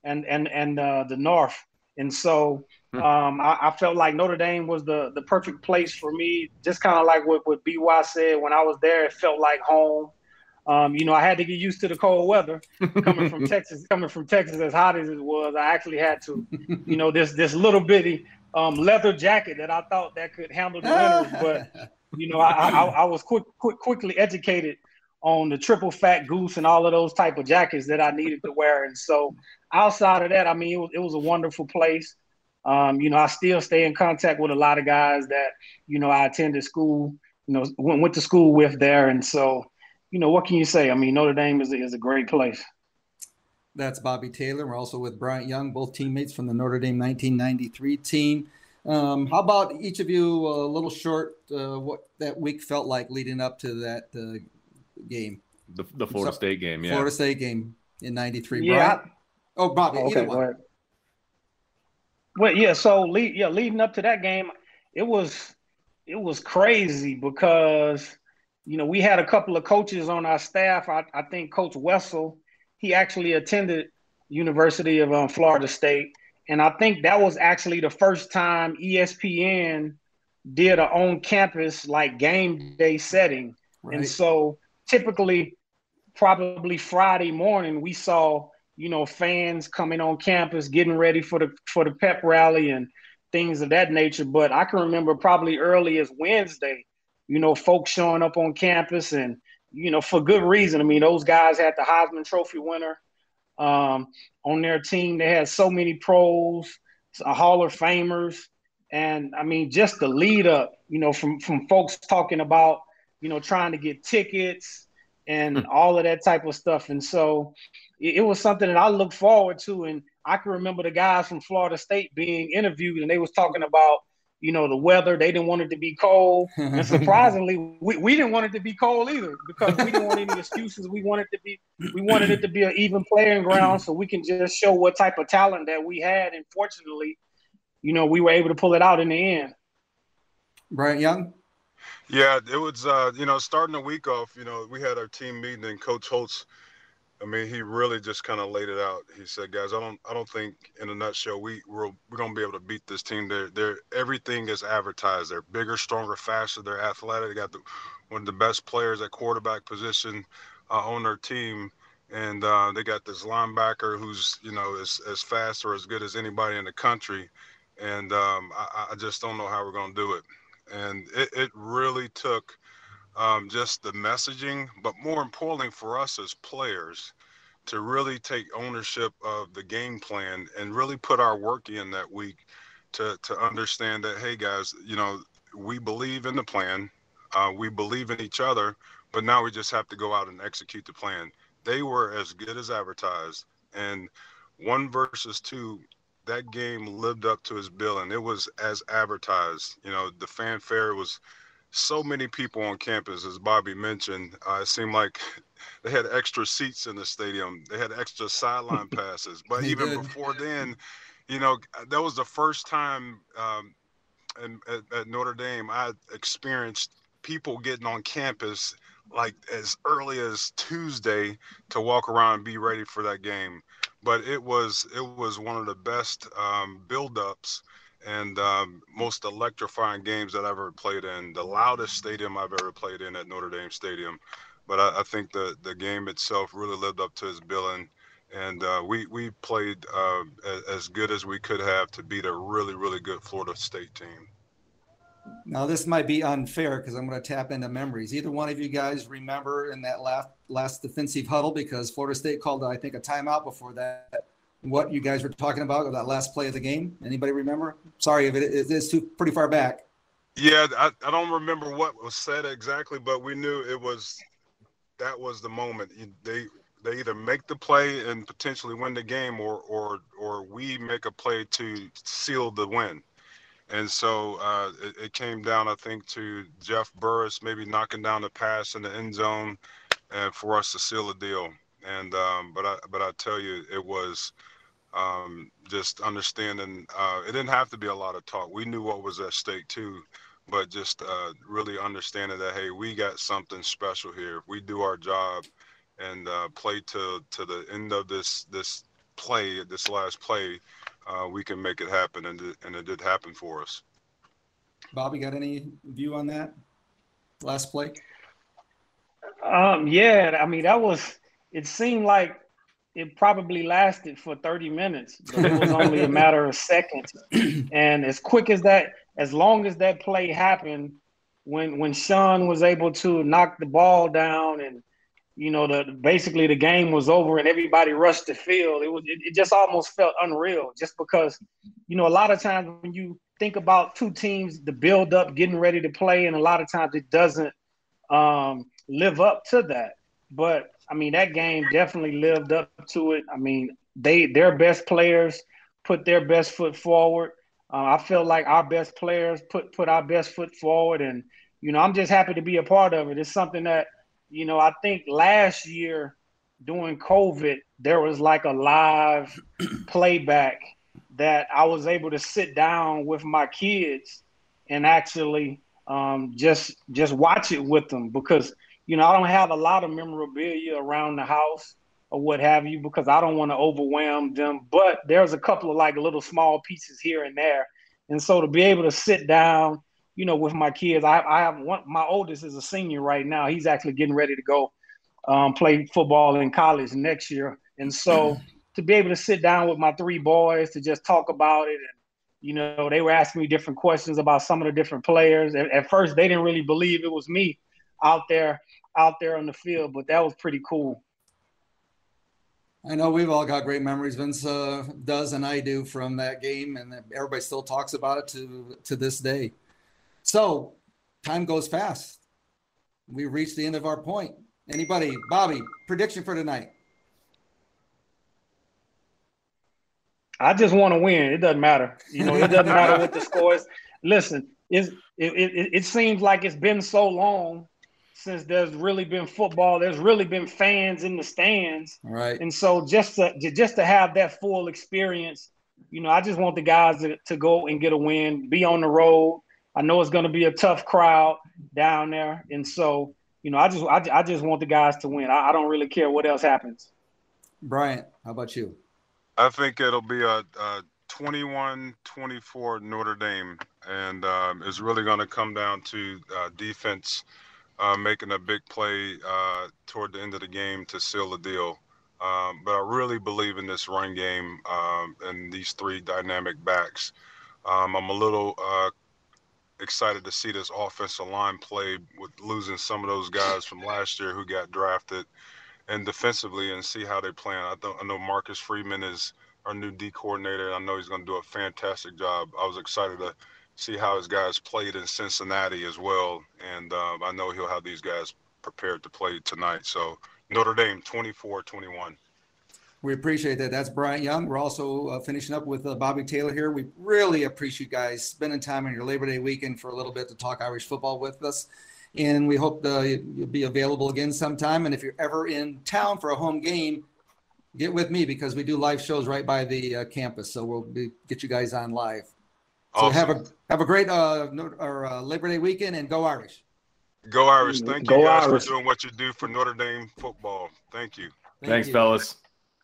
and and and uh, the North. And so, um, I, I felt like Notre Dame was the the perfect place for me. Just kind of like what what By said when I was there, it felt like home. Um, you know, I had to get used to the cold weather coming from (laughs) Texas. Coming from Texas, as hot as it was, I actually had to, you know, this this little bitty um, leather jacket that I thought that could handle the winters, (laughs) but you know, I, I, I was quick, quick, quickly educated on the triple fat goose and all of those type of jackets that I needed to wear. And so, outside of that, I mean, it was, it was a wonderful place. Um, you know, I still stay in contact with a lot of guys that you know I attended school, you know, went, went to school with there. And so, you know, what can you say? I mean, Notre Dame is, is a great place. That's Bobby Taylor. We're also with Bryant Young, both teammates from the Notre Dame 1993 team. Um, how about each of you a little short uh, what that week felt like leading up to that uh, game, The, the Florida So- State game, yeah. Florida State game in '93? Yeah, Bryant? Oh, Bobby. Oh, either okay, one. Well, yeah. So, lead, yeah, leading up to that game, it was it was crazy because you know we had a couple of coaches on our staff. I, I think Coach Wessel, he actually attended University of um, Florida State, and I think that was actually the first time ESPN did a on campus like game day setting. And so typically, probably Friday morning, we saw you know fans coming on campus, getting ready for the for the pep rally and things of that nature. But I can remember probably early as Wednesday, you know, folks showing up on campus and you know for good reason. I mean, those guys had the Heisman Trophy winner um, on their team. They had so many pros, a Hall of Famers, and I mean, just the lead up, you know, from from folks talking about, you know, trying to get tickets and all of that type of stuff. And so it, it was something that I look forward to. And I can remember the guys from Florida State being interviewed, and they was talking about. You know the weather; they didn't want it to be cold, (laughs) and surprisingly, we, we didn't want it to be cold either because we didn't want any excuses. We wanted to be we wanted it to be an even playing ground so we can just show what type of talent that we had. And fortunately, you know, we were able to pull it out in the end. Bryant Young. Yeah, it was uh, you know, starting the week off, you know, we had our team meeting and Coach Holtz, I mean, he really just kind of laid it out. He said, guys, I don't I don't think in a nutshell we we're, we're gonna be able to beat this team. They're they're everything is advertised. They're bigger, stronger, faster, they're athletic. They got the one of the best players at quarterback position uh, on their team. And uh, they got this linebacker who's, you know, as, as fast or as good as anybody in the country. And um, I, I just don't know how we're to do it and it, it really took um, just the messaging, but more importantly for us as players, to really take ownership of the game plan and really put our work in that week to to understand that hey guys, you know we believe in the plan, uh, we believe in each other, but now we just have to go out and execute the plan. They were as good as advertised, and one versus two that game lived up to his billing. It was as advertised. You know, the fanfare was so many people on campus, as Bobby mentioned. Uh, it seemed like (laughs) they had extra seats in the stadium. They had extra sideline (laughs) passes. But even did. before then, you know, that was the first time um, in, at, at Notre Dame, I experienced people getting on campus like as early as Tuesday to walk around and be ready for that game. But it was it was one of the best um, build-ups and um, most electrifying games that I've ever played in. The loudest stadium I've ever played in at Notre Dame Stadium. But I, I think the the game itself really lived up to its billing, and uh, we we played uh, as, as good as we could have to beat a really really good Florida State team. Now this might be unfair because I'm going to tap into memories. Either one of you guys remember in that last last defensive huddle because Florida State called I think a timeout before that. What you guys were talking about that last play of the game? Anybody remember? Sorry if it is too pretty far back. Yeah, I, I don't remember what was said exactly, but we knew it was that was the moment. They they either make the play and potentially win the game, or or or we make a play to seal the win. And so uh, it, it, came down, I think, to Jeff Burris maybe knocking down the pass in the end zone, and for us to seal the deal. And um, but I but I tell you, it was um, just understanding. Uh, it didn't have to be a lot of talk. We knew what was at stake too, but just uh, really understanding that hey, we got something special here. If we do our job and uh, play to to the end of this this play, this last play, uh, we can make it happen, and it, and it did happen for us. Bobby, got any view on that last play? Um, yeah, I mean that was. It seemed like it probably lasted for 30 minutes, but it was only a matter of seconds. (clears throat) And as quick as that, as long as that play happened, when when Sean was able to knock the ball down and you know, the basically the game was over and everybody rushed the field. It was it, it, just almost felt unreal, just because, you know, a lot of times when you think about two teams, the build up, getting ready to play, and a lot of times it doesn't um, live up to that. But I mean, that game definitely lived up to it. I mean, they their best players put their best foot forward. Uh, I feel like our best players put put our best foot forward, and you know, I'm just happy to be a part of it. It's something that you know, I think last year during COVID, there was like a live (clears throat) playback that I was able to sit down with my kids and actually um, just just watch it with them because you know I don't have a lot of memorabilia around the house or what have you because I don't want to overwhelm them. But there's a couple of like little small pieces here and there, and so to be able to sit down you know, with my kids. I, I have one. My oldest is a senior right now. He's actually getting ready to go um, play football in college next year, and so to be able to sit down with my three boys to just talk about it, and you know, they were asking me different questions about some of the different players. At, at first, they didn't really believe it was me out there out there on the field, but that was pretty cool. I know we've all got great memories. Vince uh, does, and I do from that game, and everybody still talks about it to to this day. So time goes fast. We reached the end of our point. Anybody, Bobby, prediction for tonight? I just want to win. It doesn't matter. You know, it doesn't matter what the (laughs) score is. Listen, it, it, it seems like it's been so long since there's really been football. There's really been fans in the stands. Right. And so just to just to have that full experience, you know, I just want the guys to, to go and get a win, be on the road, I know it's going to be a tough crowd down there, and so you know, I just I, I just want the guys to win. I, I don't really care what else happens. Bryant, how about you? I think it'll be a, a 21-24 Notre Dame, and um, it's really going to come down to uh, defense uh, making a big play uh, toward the end of the game to seal the deal. Um, but I really believe in this run game um, and these three dynamic backs. Um, I'm a little uh, excited to see this offensive line play with losing some of those guys from last year who got drafted and defensively and see how they play. I, th- I know Marcus Freeman is our new D coordinator. I know he's going to do a fantastic job. I was excited to see how his guys played in Cincinnati as well. And um, I know he'll have these guys prepared to play tonight. So Notre Dame 24 21. We appreciate that. That's Bryant Young. We're also uh, finishing up with uh, Bobby Taylor here. We really appreciate you guys spending time on your Labor Day weekend for a little bit to talk Irish football with us. And we hope uh, you'll be available again sometime. And if you're ever in town for a home game, get with me because we do live shows right by the uh, campus. So we'll be, get you guys on live. So Awesome. have a have a great uh, no- or, uh, Labor Day weekend and go Irish. Go Irish. Thank Go you guys Irish. for doing what you do for Notre Dame football. Thank you. Thank Thanks, you. fellas.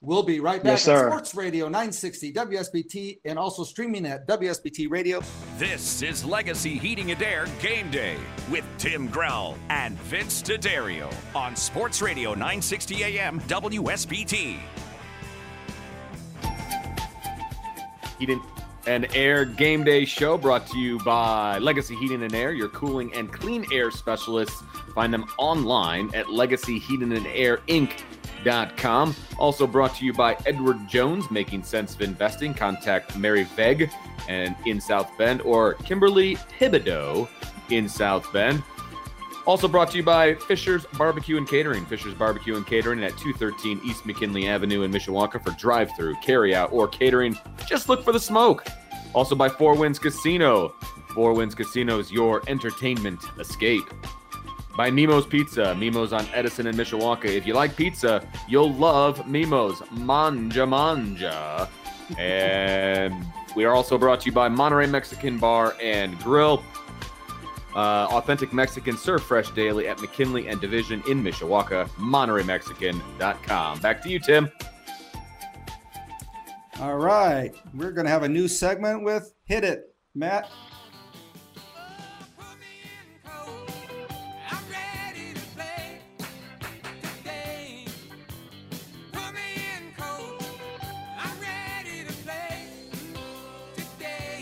We'll be right back Yes, on sir. Sports Radio 960 WSBT and also streaming at WSBT Radio. This is Legacy Heating and Air Game Day with Tim Grell and Vince D'Addario on Sports Radio 960 AM WSBT. Heating and Air Game Day Show brought to you by Legacy Heating and Air, your cooling and clean air specialists. Find them online at legacyheatingandairinc.com. Also brought to you by Edward Jones, making sense of investing. Contact Mary Veg and in South Bend or Kimberly Thibodeau in South Bend. Also brought to you by Fisher's Barbecue and Catering. Fisher's Barbecue and Catering at 213 East McKinley Avenue in Mishawaka for drive through, carry out, or catering. Just look for the smoke. Also by Four Winds Casino. Four Winds Casino is your entertainment escape. By Mimo's Pizza. Mimo's on Edison and Mishawaka. If you like pizza, you'll love Mimo's. Manja Manja. And we are also brought to you by Monterey Mexican Bar and Grill. Uh, authentic Mexican serve fresh daily at McKinley and Division in Mishawaka, MontereyMexican.com. Back to you, Tim. All right. We're going to have a new segment with Hit It. Matt,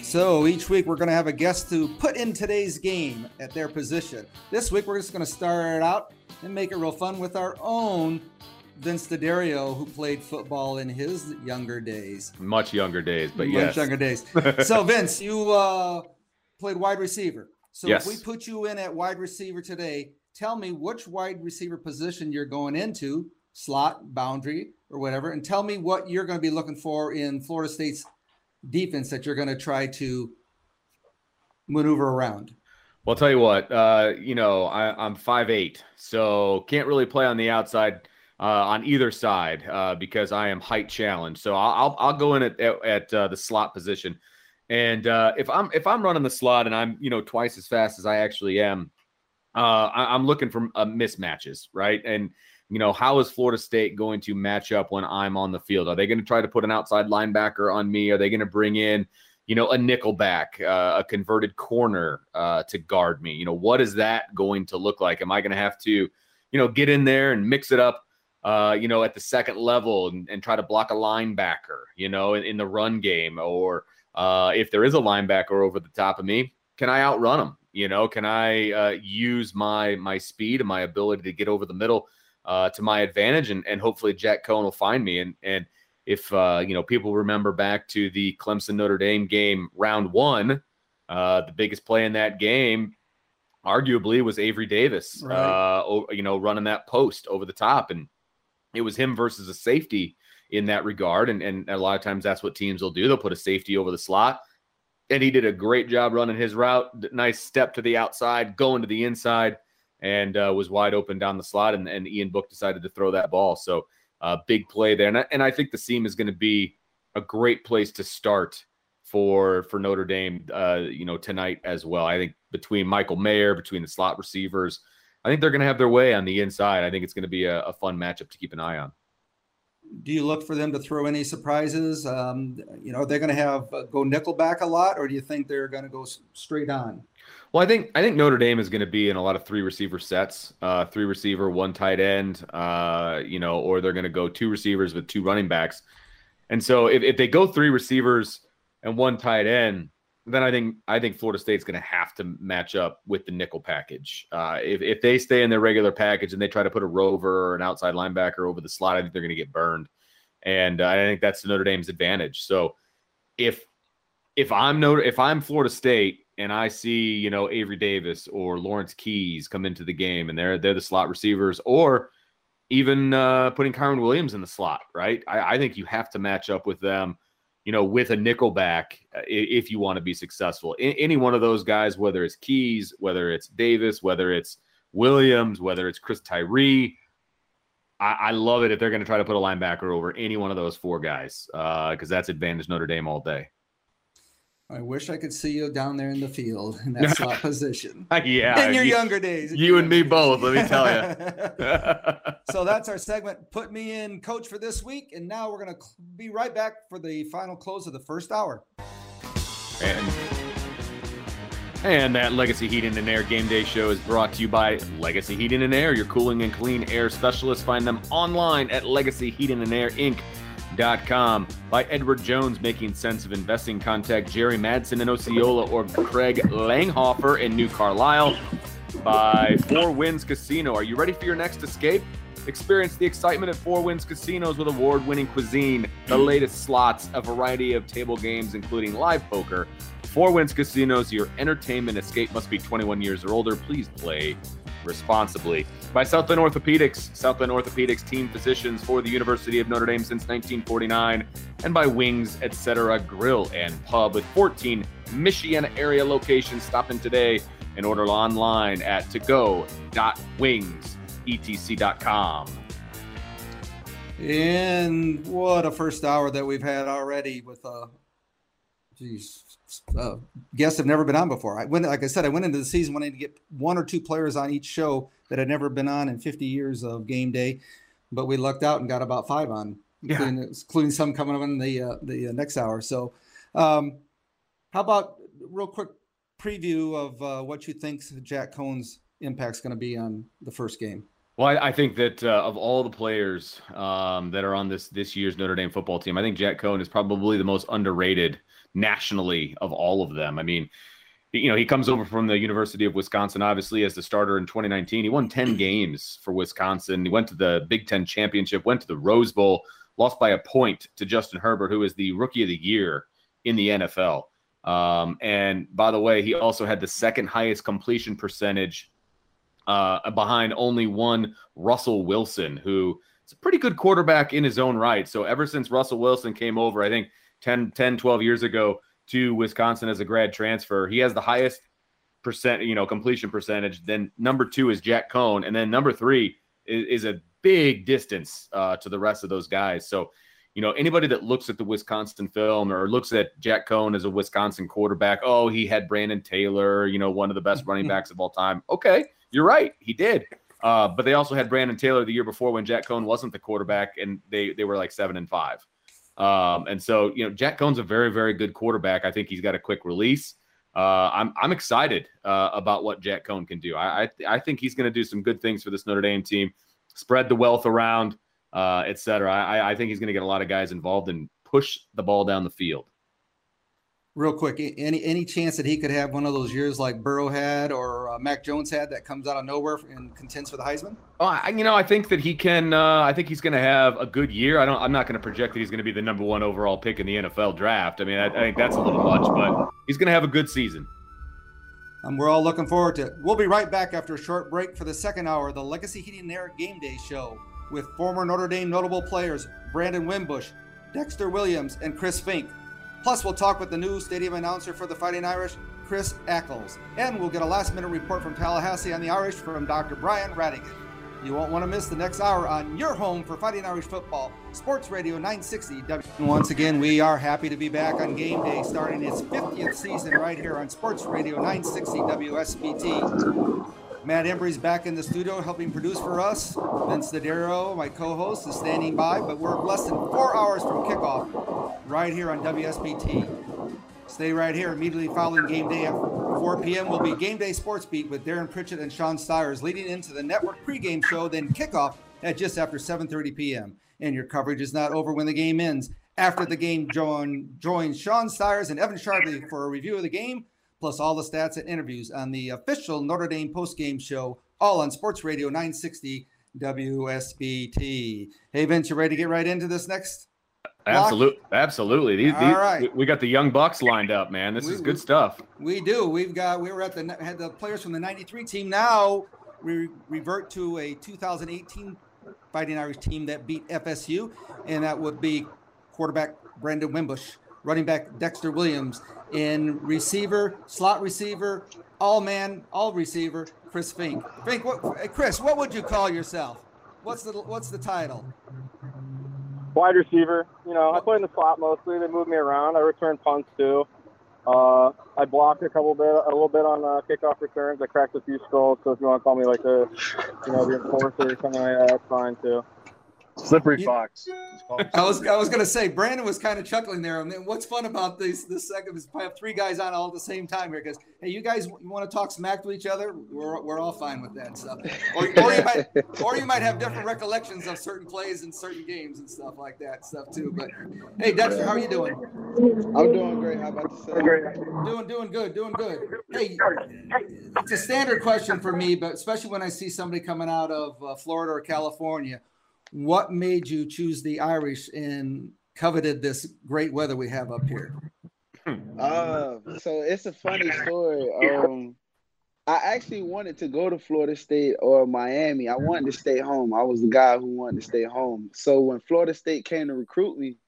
So each week we're going to have a guest to put in today's game at their position. This week we're just going to start it out and make it real fun with our own Vince D'Addario, who played football in his younger days. Much younger days, but Much yes. younger days. (laughs) so Vince, you uh, played wide receiver. So Yes. if we put you in at wide receiver today, tell me which wide receiver position you're going into, slot, boundary, or whatever, and tell me what you're going to be looking for in Florida State's defense that you're going to try to maneuver around. Well, I'll tell you what, uh, you know, I, I'm 5'8, so can't really play on the outside uh, on either side uh, because I am height challenged. So I'll, I'll, I'll go in at, at, at uh, the slot position. And uh, if I'm if I'm running the slot and I'm you know twice as fast as I actually am, uh, I, I'm looking for mismatches, right? And you know how is Florida State going to match up when I'm on the field? Are they going to try to put an outside linebacker on me? Are they going to bring in you know, a nickel back, uh, a converted corner uh, to guard me. You know, what is that going to look like? Am I going to have to, you know, get in there and mix it up, uh, you know, at the second level and, and try to block a linebacker, you know, in, in the run game? Or uh, if there is a linebacker over the top of me, can I outrun him? You know, can I uh, use my my speed and my ability to get over the middle uh, to my advantage? And, and hopefully Jack Coan will find me. And, and, if uh, you know people remember back to the Clemson Notre Dame game, round one, uh, the biggest play in that game, arguably, was Avery Davis. Right. Uh, you know, running that post over the top, and it was him versus a safety in that regard. And and a lot of times that's what teams will do. They'll put a safety over the slot, and he did a great job running his route. Nice step to the outside, going to the inside, and uh, was wide open down the slot. And, and Ian Book decided to throw that ball. So uh, big play there, and I, and I think the seam is going to be a great place to start for for Notre Dame. Uh, you know tonight as well. I think between Michael Mayer, between the slot receivers, I think they're going to have their way on the inside. I think it's going to be a, a fun matchup to keep an eye on. Do you look for them to throw any surprises? Um, you know, they're going to have uh, go nickelback a lot, or do you think they're going to go straight on? Well, I think I think Notre Dame is going to be in a lot of three receiver sets, uh, three receiver, one tight end, uh, you know, or they're going to go two receivers with two running backs. And so if, if they go three receivers and one tight end, then I think I think Florida State's going to have to match up with the nickel package. Uh, if if they stay in their regular package and they try to put a rover or an outside linebacker over the slot, I think they're going to get burned. And uh, I think that's Notre Dame's advantage. So if if I'm Notre, if I'm Florida State and I see you know Avery Davis or Lawrence Keys come into the game and they're they're the slot receivers, or even uh, putting Kyren Williams in the slot, right? I, I think you have to match up with them, you know, with a nickel back uh, if you want to be successful. Any one of those guys, whether it's Keys, whether it's Davis, whether it's Williams, whether it's Chris Tyree. I, I love it if they're going to try to put a linebacker over any one of those four guys because that's advantage Notre Dame all day. I wish I could see you down there in the field in that (laughs) slot position. (laughs) yeah, in your you, younger days. in you and me younger both. Let me tell you. (laughs) so that's our segment. Put me in, coach, for this week. And now we're going to be right back for the final close of the first hour. And, and that Legacy Heating and Air Game Day show is brought to you by Legacy Heating and Air, your cooling and clean air specialist. Find them online at Legacy Heating and Air Inc.com. By Edward Jones, making sense of investing. Contact Jerry Madsen in Osceola or Craig Langhofer in New Carlisle. By Four Winds Casino. Are you ready for your next escape? Experience the excitement at Four Winds Casinos with award winning cuisine, the latest slots, a variety of table games, including live poker. Four Winds Casinos, your entertainment escape must be 21 years or older. Please play responsibly. By South Bend Orthopedics, South Bend Orthopedics team physicians for the University of Notre Dame since 1949. And by Wings, etc. Grill and Pub with 14 Michigan area locations. Stop in today and order online at togo.wingsetc.com. And what a first hour that we've had already with uh geez uh, guests have never been on before. I went like I said, I went into the season wanting to get one or two players on each show that had never been on in 50 years of game day, but we lucked out and got about five on, Yeah. including, including some coming up in the uh, the uh, next hour. So, um, how about real quick preview of uh, what you think Jack Coan's impact's going to be on the first game? Well, I, I think that uh, of all the players um, that are on this this year's Notre Dame football team, I think Jack Coan is probably the most underrated nationally of all of them. I mean, you know, he comes over from the University of Wisconsin, obviously, as the starter in 2019. He won 10 games for Wisconsin. He went to the Big Ten championship, went to the Rose Bowl, lost by a point to Justin Herbert, who is the rookie of the year in the NFL. Um, and by the way, he also had the second highest completion percentage uh, behind only one Russell Wilson, who is a pretty good quarterback in his own right. So ever since Russell Wilson came over, I think 10, 10 12 years ago to Wisconsin as a grad transfer, he has the highest percent, you know, completion percentage. Then number two is Jack Coan, and then number three is, is a big distance uh, to the rest of those guys. So, you know, anybody that looks at the Wisconsin film or looks at Jack Coan as a Wisconsin quarterback, oh, he had Brandon Taylor, you know, one of the best running backs of all time. Okay, you're right, he did. Uh, but they also had Brandon Taylor the year before when Jack Coan wasn't the quarterback, and they they were like seven and five. Um, and so, you know, Jack Coan's a very, very good quarterback. I think he's got a quick release. Uh, I'm I'm excited uh, about what Jack Coan can do. I I, I think he's going to do some good things for this Notre Dame team, spread the wealth around, uh, et cetera. I, I think he's going to get a lot of guys involved and push the ball down the field. Real quick, any any chance that he could have one of those years like Burrow had or uh, Mac Jones had that comes out of nowhere and contends for the Heisman? Oh, I, you know, I think that he can. Uh, I think he's going to have a good year. I don't. I'm not going to project that he's going to be the number one overall pick in the NFL draft. I mean, I, I think that's a little much, but he's going to have a good season. And we're all looking forward to it. We'll be right back after a short break for the second hour of the Legacy Heating and Air Game Day Show with former Notre Dame notable players Brandon Wimbush, Dexter Williams, and Chris Finke. Plus, we'll talk with the new stadium announcer for the Fighting Irish, Chris Ackles. And we'll get a last minute report from Tallahassee on the Irish from Dr. Brian Ratigan. You won't want to miss the next hour on your home for Fighting Irish football, Sports Radio 960. W- Once again, we are happy to be back on game day, starting its 50th season right here on Sports Radio 960 WSBT. Matt Embry's back in the studio helping produce for us. Vince D'Addario, my co-host, is standing by, but we're less than four hours from kickoff right here on WSBT. Stay right here. Immediately following game day at 4 p.m. will be Game Day Sports Beat with Darren Pritchett and Sean Stires leading into the network pregame show, then kickoff at just after 7:30 p.m. And your coverage is not over when the game ends. After the game, join join Sean Stires and Evan Sharpley for a review of the game, plus all the stats and interviews on the official Notre Dame postgame show, all on Sports Radio 960 WSBT. Hey Vince, you ready to get right into this next? Absolutely, absolutely. These, All these- right. we- we got the young bucks lined up, man. This We- is we- good stuff. We do. We've got. We were at the had the players from the '93 team. Now we revert to a 2018 Fighting Irish team that beat FSU, and that would be quarterback Brandon Wimbush, running back Dexter Williams, in receiver, slot receiver, all man, all receiver, Chris Fink. Fink, what, Chris, what would you call yourself? What's the what's the title? wide receiver. You know, I play in the slot mostly. They move me around. I return punts too. Uh, I blocked a couple bit, a little bit on uh, kickoff returns. I cracked a few skulls. So if you want to call me like the, you know, the enforcer or something like that, that's fine too. Slippery You- fox. I was I was gonna say Brandon was kind of chuckling there. I mean, what's fun about this this segment is I have three guys on all at the same time here because hey, you guys you want to talk smack to each other? We're, we're all fine with that stuff. Or, or you might or you might have different recollections of certain plays and certain games and stuff like that stuff too. But hey, Dexter, how are you doing? I'm doing great. How about yourself? Doing doing good, doing good. Hey, it's a standard question for me, but especially when I see somebody coming out of uh, Florida or California, what made you choose the Irish and coveted this great weather we have up here? Uh, (laughs) so it's a funny story. Um, I actually wanted to go to Florida State or Miami. I wanted to stay home. I was the guy who wanted to stay home. So when Florida State came to recruit me,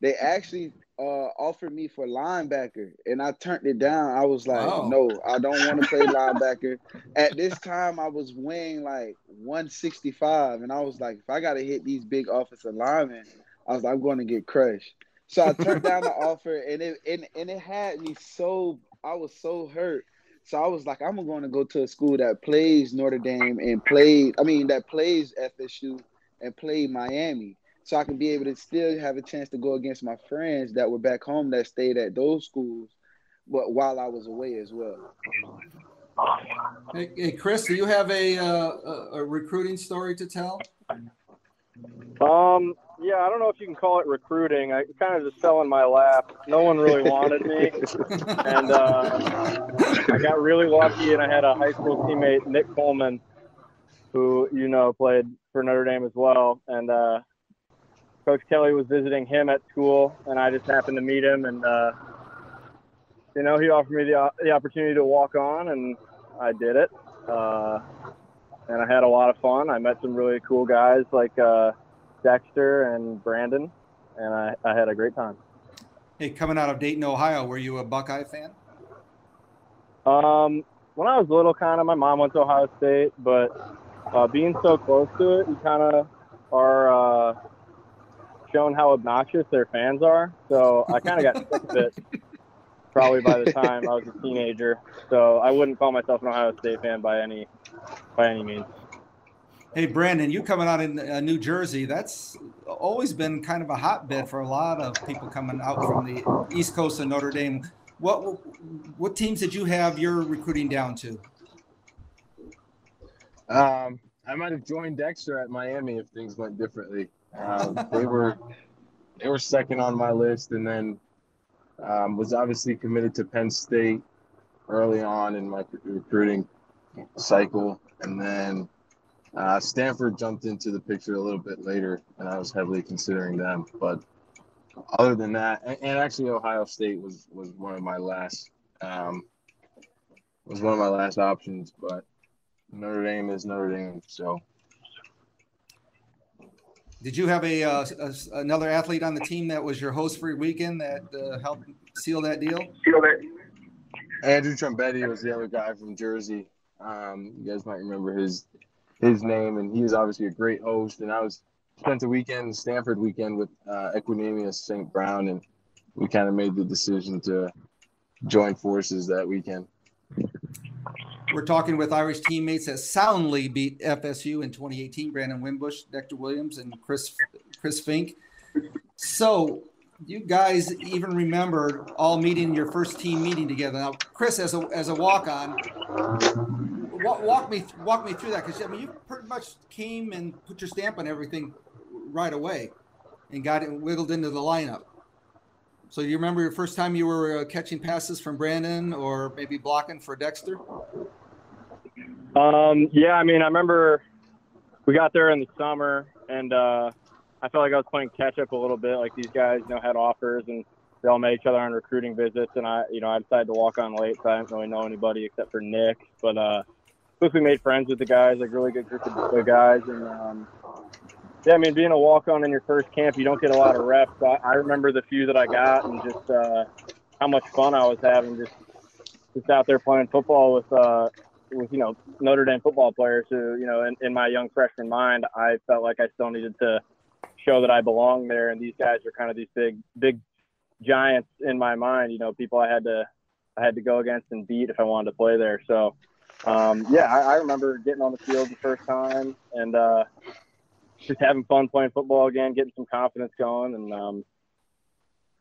they actually uh, offered me for linebacker, and I turned it down. I was like, Wow. no, I don't want to play (laughs) linebacker. At this time, I was weighing like 165, and I was like, if I got to hit these big offensive linemen, I was like, I'm going to get crushed. So I turned down the (laughs) offer, and it and, and it had me so I was so hurt. So I was like, I'm going to go to a school that plays Notre Dame and played. I mean, that plays FSU and played Miami, so I can be able to still have a chance to go against my friends that were back home that stayed at those schools, but while I was away as well. Hey, hey Chris, do you have a, uh, a a recruiting story to tell? Um, yeah, I don't know if you can call it recruiting. I kind of just fell in my lap. No one really wanted me, (laughs) and uh, I got really lucky, and I had a high school teammate, Nick Coleman, who you know played for Notre Dame as well, and uh, Coach Kelly was visiting him at school, and I just happened to meet him, and uh, you know he offered me the the opportunity to walk on, and I did it. Uh, and I had a lot of fun. I met some really cool guys like uh, Dexter and Brandon, and I, I had a great time. Hey, coming out of Dayton, Ohio, were you a Buckeye fan? Um, when I was little, kind of, my mom went to Ohio State, but uh, being so close to it, you kind of are uh, shown how obnoxious their fans are. So I kind of got sick of it probably by the time I was a teenager. So I wouldn't call myself an Ohio State fan by any by any means. Hey, Brandon, you coming out in uh, New Jersey? That's always been kind of a hotbed for a lot of people coming out from the East Coast of Notre Dame. What what teams did you have your recruiting down to? Um, I might have joined Dexter at Miami if things went differently. Um, they were they were second on my list, and then um, was obviously committed to Penn State early on in my recruiting cycle, and then uh, Stanford jumped into the picture a little bit later, and I was heavily considering them. But other than that, and, and actually Ohio State was was one of my last um, was one of my last options, but Notre Dame is Notre Dame, so Did you have a, uh, a- another athlete on the team that was your host for your weekend that uh, helped seal that deal? Andrew Trumbetti was the other guy from Jersey. Um, you guys might remember his his name, and he was obviously a great host. And I was spent the weekend, Stanford weekend, with uh, Equanimeous St. Brown, and we kind of made the decision to join forces that weekend. We're talking with Irish teammates that soundly beat FSU in 2018. Brandon Wimbush, Dexter Williams, and Chris Chris Finke. So you guys even remembered all meeting your first team meeting together. Now, Chris, as a as a walk on, walk, walk me walk me through that because I mean you pretty much came and put your stamp on everything right away, and got it wiggled into the lineup. So you remember your first time you were uh, catching passes from Brandon or maybe blocking for Dexter? Um, yeah, I mean, I remember we got there in the summer, and uh, I felt like I was playing catch up a little bit. Like these guys, you know, had offers, and they all met each other on recruiting visits, and I, you know, I decided to walk on late, so I didn't really know anybody except for Nick. But uh, quickly made friends with the guys, like really good group of guys, and um, yeah, I mean, being a walk on in your first camp, you don't get a lot of reps. I, I remember the few that I got, and just uh, how much fun I was having, just just out there playing football with. Uh, with you know Notre Dame football players who you know in, in my young freshman mind I felt like I still needed to show that I belong there and these guys are kind of these big big giants in my mind you know people I had to I had to go against and beat if I wanted to play there. So, um, yeah, I, I remember getting on the field the first time and uh, just having fun playing football again, getting some confidence going, and um,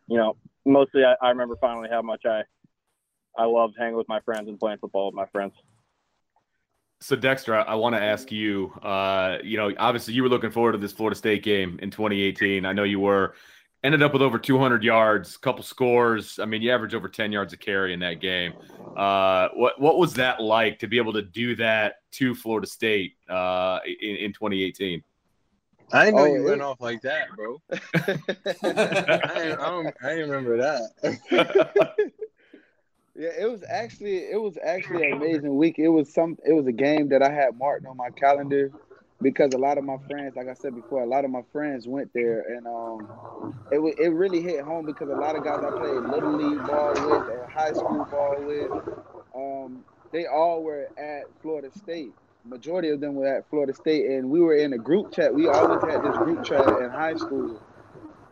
you know, mostly I, I remember finally how much I I loved hanging with my friends and playing football with my friends. So Dexter, I, I want to ask you. Uh, you know, obviously you were looking forward to this Florida State game in 2018. I know you were. Ended up with over 200 yards, couple scores. I mean, you averaged over 10 yards a carry in that game. Uh, what what was that like to be able to do that to Florida State uh, in, in 2018? I didn't know Oh, you it- went off like that, bro. (laughs) (laughs) I, I, don't, I didn't remember that. (laughs) Yeah, it was actually it was actually an amazing week. It was some it was a game that I had marked on my calendar because a lot of my friends, like I said before, a lot of my friends went there and um it it really hit home because a lot of guys I played little league ball with or high school ball with, um, they all were at Florida State. Majority of them were at Florida State and we were in a group chat. We always had this group chat in high school.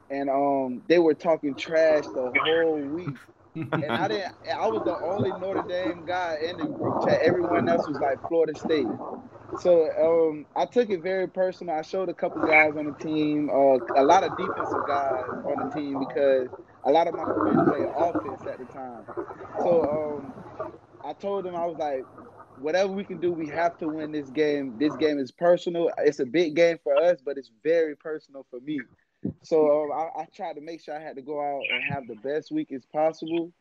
And um they were talking trash the whole week and I didn't. I was the only Notre Dame guy in the group chat. Everyone else was like Florida State. So um, I took it very personal. I showed a couple guys on the team, uh, a lot of defensive guys on the team because a lot of my friends played offense at the time. So um, I told them I was like, whatever we can do, we have to win this game. This game is personal. It's a big game for us, but it's very personal for me. So um, I, I tried to make sure I had to go out and have the best week as possible.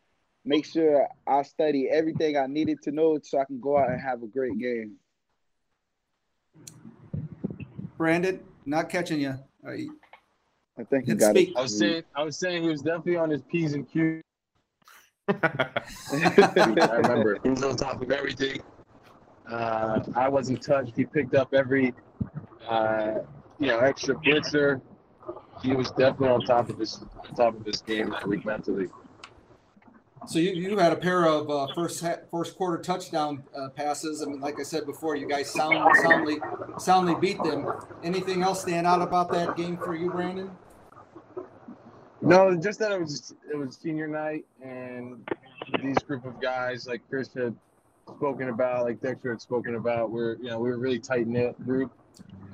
Make sure I study everything I needed to know so I can go out and have a great game. Brandon, not catching you. You- I think you Let's got speak. it. I was saying, I was saying he was definitely on his p's and q's. (laughs) I remember he was on top of everything. Uh, I wasn't touched. He picked up every, uh, you know, extra blitzer. He was definitely on top of his on top of his game that week mentally. So you, you had a pair of uh, first ha- first quarter touchdown uh, passes. I mean, like I said before, you guys sound, soundly soundly beat them. Anything else stand out about that game for you, Brandon? No, just that it was it was senior night, and these group of guys, like Chris had spoken about, like Dexter had spoken about, we're you know we were really tight knit group,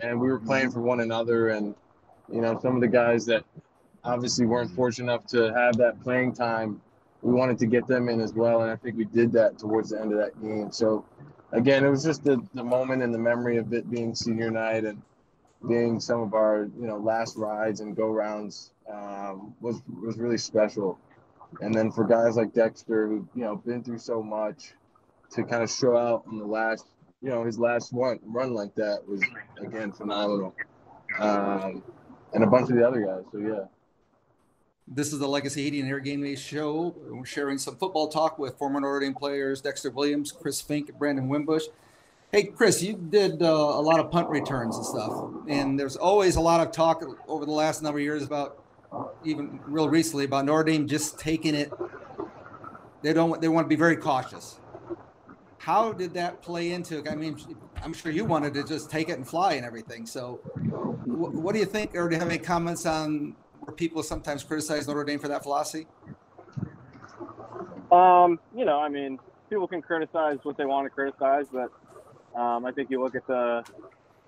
and we were playing for one another, and you know some of the guys that obviously weren't fortunate enough to have that playing time, we wanted to get them in as well, and I think we did that towards the end of that game. So again, it was just the the moment and the memory of it being senior night and being some of our you know last rides and go rounds um, was was really special. And then for guys like Dexter, who you know been through so much, to kind of show out on the last you know his last one run like that was again phenomenal. Um, and a bunch of the other guys. So yeah. This is the Legacy Heating and Air Game Day show. We're sharing some football talk with former Notre Dame players Dexter Williams, Chris Finke, Brandon Wimbush. Hey, Chris, you did uh, a lot of punt returns and stuff, and there's always a lot of talk over the last number of years about, even real recently, about Notre Dame just taking it. They don't. They want to be very cautious. How did that play into? it? I mean, I'm sure you wanted to just take it and fly and everything. So, wh- what do you think, or do you have any comments on where people sometimes criticize Notre Dame for that philosophy? Um, you know, I mean, people can criticize what they want to criticize, but um, I think you look at the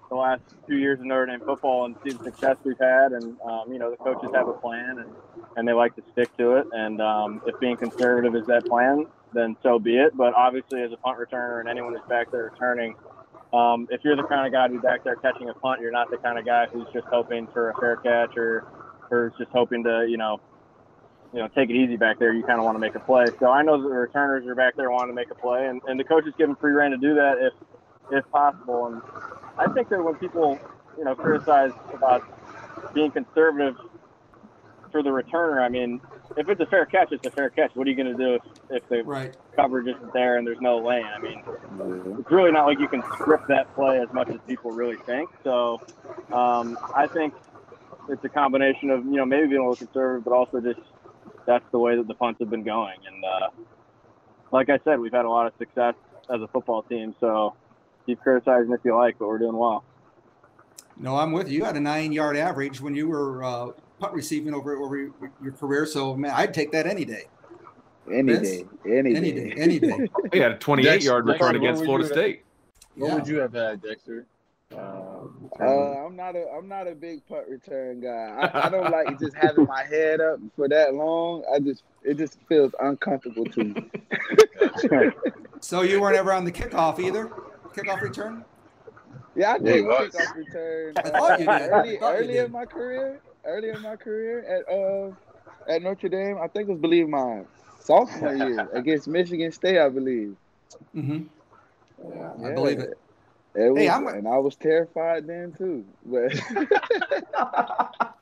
the last few years of Notre Dame football and see the success we've had, and um, you know, the coaches have a plan and and they like to stick to it. And um, if being conservative is that plan, then so be it. But obviously, as a punt returner and anyone who's back there returning, um, if you're the kind of guy who's back there catching a punt, you're not the kind of guy who's just hoping for a fair catch or or just hoping to, you know, you know, take it easy back there. You kind of want to make a play. So I know that the returners are back there wanting to make a play, and, and the coaches give them free reign to do that if if possible. And I think that when people, you know, criticize about being conservative for the returner, I mean, if it's a fair catch, it's a fair catch. What are you going to do if, if the Right. coverage isn't there and there's no lane? I mean, it's really not like you can script that play as much as people really think. So um, I think it's a combination of you know maybe being a little conservative, but also just that's the way that the punts have been going. And uh, like I said, we've had a lot of success as a football team. So keep criticizing if you like, but we're doing well. No, I'm with you. You had a nine-yard average when you were uh, punt receiving over over your, your career. So, man, I'd take that any day. Any Vince? day, any, Any day, day, any day. (laughs) He had a 28 Dex- yard return what against Florida you- State. What Yeah. would you have had, Dexter? Um, Uh, I'm not a I'm not a big punt return guy. I, I don't like (laughs) just having my head up for that long. I just it just feels uncomfortable to me. So you weren't ever on the kickoff either? Kickoff return? Yeah, I did he kickoff return. I thought you did. Early, thought you early did. in my career, early in my career at uh at Notre Dame, I think it was believe my sophomore year (laughs) against Michigan State, I believe. hmm yeah. I believe it. It was, Hey, I'm- and I was terrified then too. But (laughs)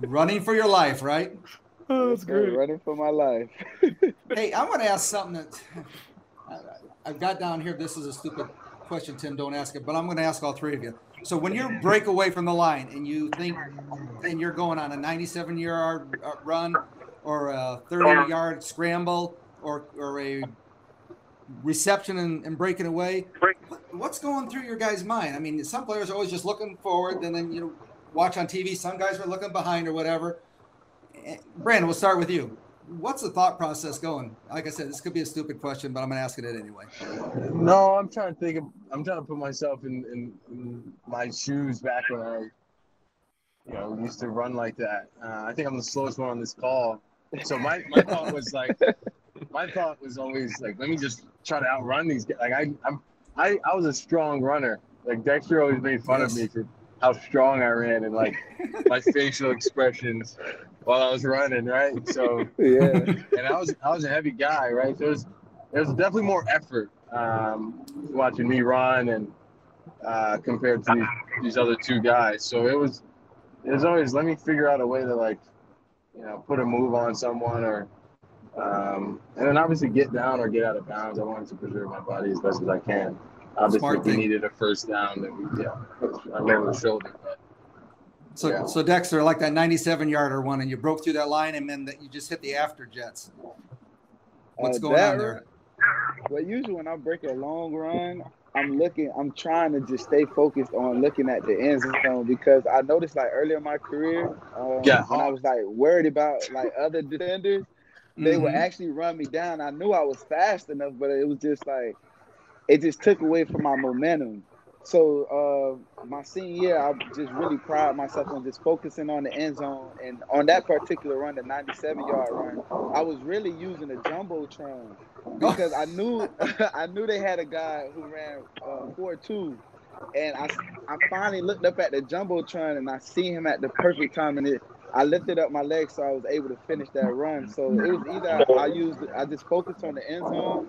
Running for your life, right? (laughs) Oh, that's great. running for my life. Hey, I want to ask something that I- I've got down here. This is a stupid question, Tim. Don't ask it, but I'm going to ask all three of you. So when you break away from the line and you think, and you're going on a 97 yard uh, run, or a 30 yard scramble, or or a reception and, and breaking away, what's going through your guys' mind? I mean, some players are always just looking forward, and then you know, watch on TV. Some guys are looking behind or whatever. Eh, Brandon, we'll start with you. What's the thought process going? Like I said, this could be a stupid question, but I'm going to ask it anyway. No, I'm trying to think. Of, I'm trying to put myself in, in, in my shoes back when I, you know, used to run like that. Uh, I think I'm the slowest one on this call. So my, my thought was like, my thought was always like, let me just try to outrun these guys. Like I, I'm, I, I was a strong runner. Like Dexter always made fun of me for how strong I ran and like my facial expressions while I was running, right? So (laughs) yeah, and I was I was a heavy guy, right? So it was, there was definitely more effort um, watching me run and uh, compared to these, these other two guys. So it was it was always let me figure out a way to like you know put a move on someone or um, and then obviously get down or get out of bounds. I wanted to preserve my body as best as I can. Obviously, Smart if we needed a first down, then we yeah, I lower the shoulder. But So, Yeah. so Dexter, like that 97 yarder one, and you broke through that line, and then that you just hit the after jets. What's Uh, going that on there? Well, usually when I break a long run, I'm looking, I'm trying to just stay focused on looking at the end zone because I noticed like earlier in my career, um, Yeah. when I was like worried about like other defenders, they would Mhm. actually run me down. I knew I was fast enough, but it was just like it just took away from my momentum. So uh, my senior year, I just really pride myself on just focusing on the end zone. And on that particular run, the 97 yard run, I was really using a jumbotron because I knew (laughs) I knew they had a guy who ran uh, four two, and I I finally looked up at the jumbotron and I see him at the perfect time, and it I lifted up my legs so I was able to finish that run. So it was either I used I just focused on the end zone,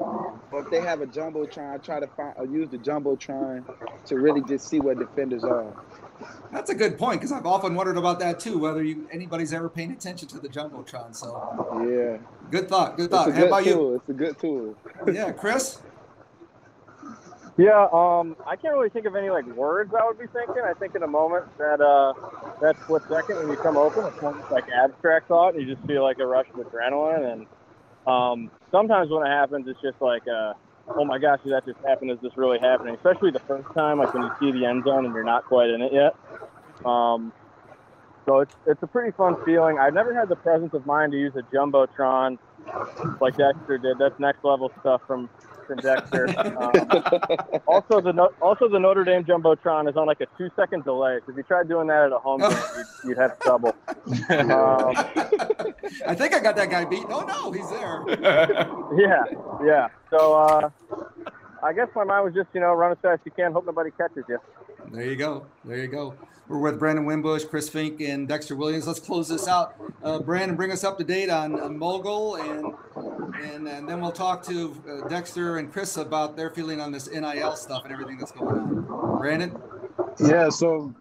or if they have a jumbotron, I try to find or use the jumbotron to really just see where defenders are. That's a good point because I've often wondered about that too. Whether you anybody's ever paying attention to the jumbotron. So Yeah, good thought. Good thought. How good about you? It's a good tool. Yeah, Chris. Yeah, um, I can't really think of any like words I would be thinking. I think in a moment that uh, that split second when you come open, it's almost like abstract thought, you just feel like a rush of adrenaline. And um, sometimes when it happens, it's just like, uh, oh my gosh, did that just happen? Is this really happening? Especially the first time, like when you see the end zone and you're not quite in it yet. Um, so it's it's a pretty fun feeling. I've never had the presence of mind to use a jumbotron like Dexter did. That's next level stuff from from Dexter. Um, also, the no- also the Notre Dame jumbotron is on like a two second delay. So if you tried doing that at a home game, you'd, you'd have trouble. Um, (laughs) I think I got that guy beat. Oh no, he's there. (laughs) yeah, yeah. So uh, I guess my mind was just you know run as fast as you can, hope nobody catches you. There you go. There you go. We're with Brandon Wimbush, Chris Finke, and Dexter Williams. Let's close this out. Uh, Brandon, bring us up to date on, on MOGL, and, and and then we'll talk to uh, Dexter and Chris about their feeling on this NIL stuff and everything that's going on. Brandon. Yeah, so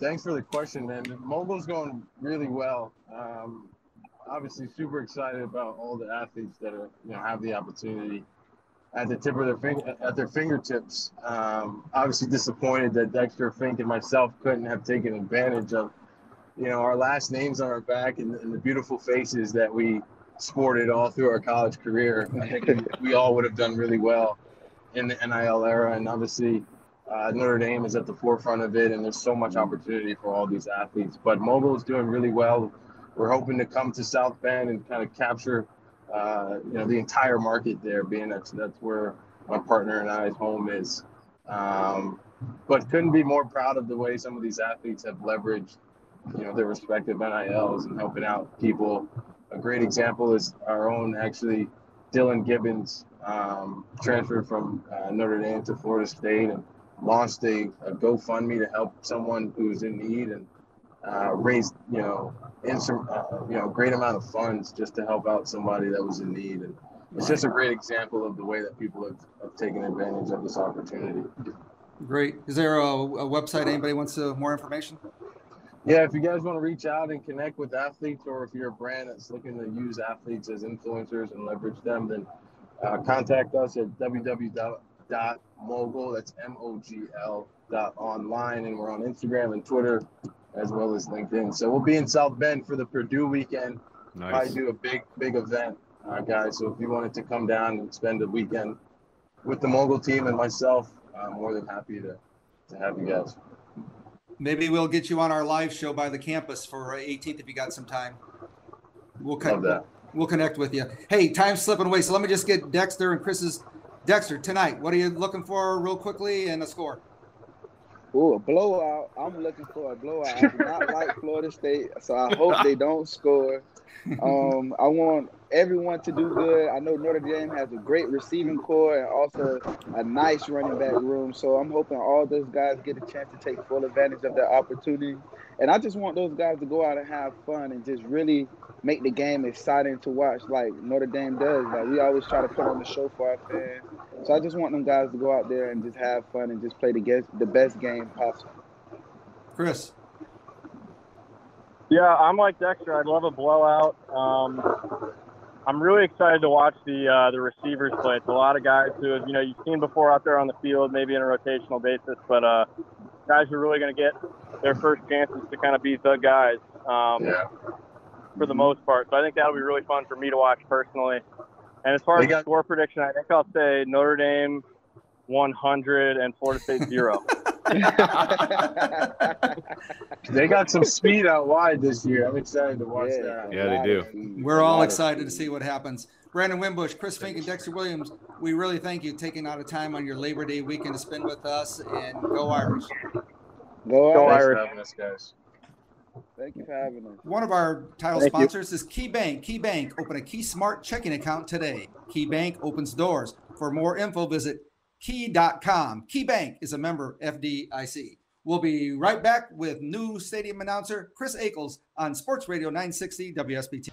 thanks for the question, man. MOGL's going really well. Um, obviously, super excited about all the athletes that are, you know, have the opportunity at the tip of their finger, at their fingertips. Um, obviously, disappointed that Dexter Finke and myself couldn't have taken advantage of, you know, our last names on our back and, and the beautiful faces that we sported all through our college career. I think we, all would have done really well in the NIL era, and obviously uh, Notre Dame is at the forefront of it, and there's so much opportunity for all these athletes. But MOGL is doing really well. we're hoping to come to South Bend and kind of capture, uh, you know, the entire market there, being that's that's where my partner and I's home is. Um, but couldn't be more proud of the way some of these athletes have leveraged, you know, their respective NILs and helping out people. A great example is our own actually Dillan Gibbons um, transferred from uh, Notre Dame to Florida State and launched a, a GoFundMe to help someone who's in need and uh, raised, you know, instant, uh, you know, great amount of funds just to help out somebody that was in need. And it's just a great example of the way that people have, have taken advantage of this opportunity. Great. Is there a, a website anybody wants to, more information? Yeah, if you guys want to reach out and connect with athletes, or if you're a brand that's looking to use athletes as influencers and leverage them, then uh, contact us at www.mogl. That's M-O-G-L dot online, and we're on Instagram and Twitter as well as LinkedIn. So we'll be in South Bend for the Purdue weekend. Nice. I do a big, big event, uh, guys. So if you wanted to come down and spend a weekend with the MOGL team and myself, I'm more than happy to, to have you guys. Maybe we'll get you on our live show by the campus for 18th if you got some time. We'll Love con- that. we'll connect with you. Hey, time's slipping away, so let me just get Dexter and Chris's. Dexter, tonight, what are you looking for, real quickly, and a score? Ooh, a blowout. I'm looking for a blowout. I do not like Florida State, so I hope they don't score. (laughs) Um, I want everyone to do good. I know Notre Dame has a great receiving corps and also a nice running back room. So I'm hoping all those guys get a chance to take full advantage of their opportunity. And I just want those guys to go out and have fun and just really make the game exciting to watch, like Notre Dame does. Like we always try to put on the show for our fans. So I just want them guys to go out there and just have fun and just play the guess, the best game possible. Chris. Yeah, I'm like Dexter. I'd love a blowout. Um, I'm really excited to watch the uh, the receivers play. It's a lot of guys who have, you know you've seen before out there on the field, maybe on a rotational basis, but uh, guys are really going to get their first chances to kind of be the guys um, Yeah. for the most part. So I think that'll be really fun for me to watch personally. And as far They as got- the score prediction, I think I'll say Notre Dame 100 and Florida State zero. (laughs) (laughs) They got some speed out wide this year. I'm excited to watch Yeah. that. Yeah, they do. We're all excited to see what happens. Brandon Wimbush, Chris Finke, and Dexter Williams, we really thank you taking out of time on your Labor Day weekend to spend with us and go Irish. Go Go out. Thanks for Irish. having us, guys. Thank you for having us. One of our title Thank you. sponsors is Key Bank. Key Bank, open a Key Smart checking account today. Key Bank opens doors. For more info, visit key.com. Key Bank is a member FDIC. We'll be right back with new stadium announcer Chris Ackles on Sports Radio 960 WSBT.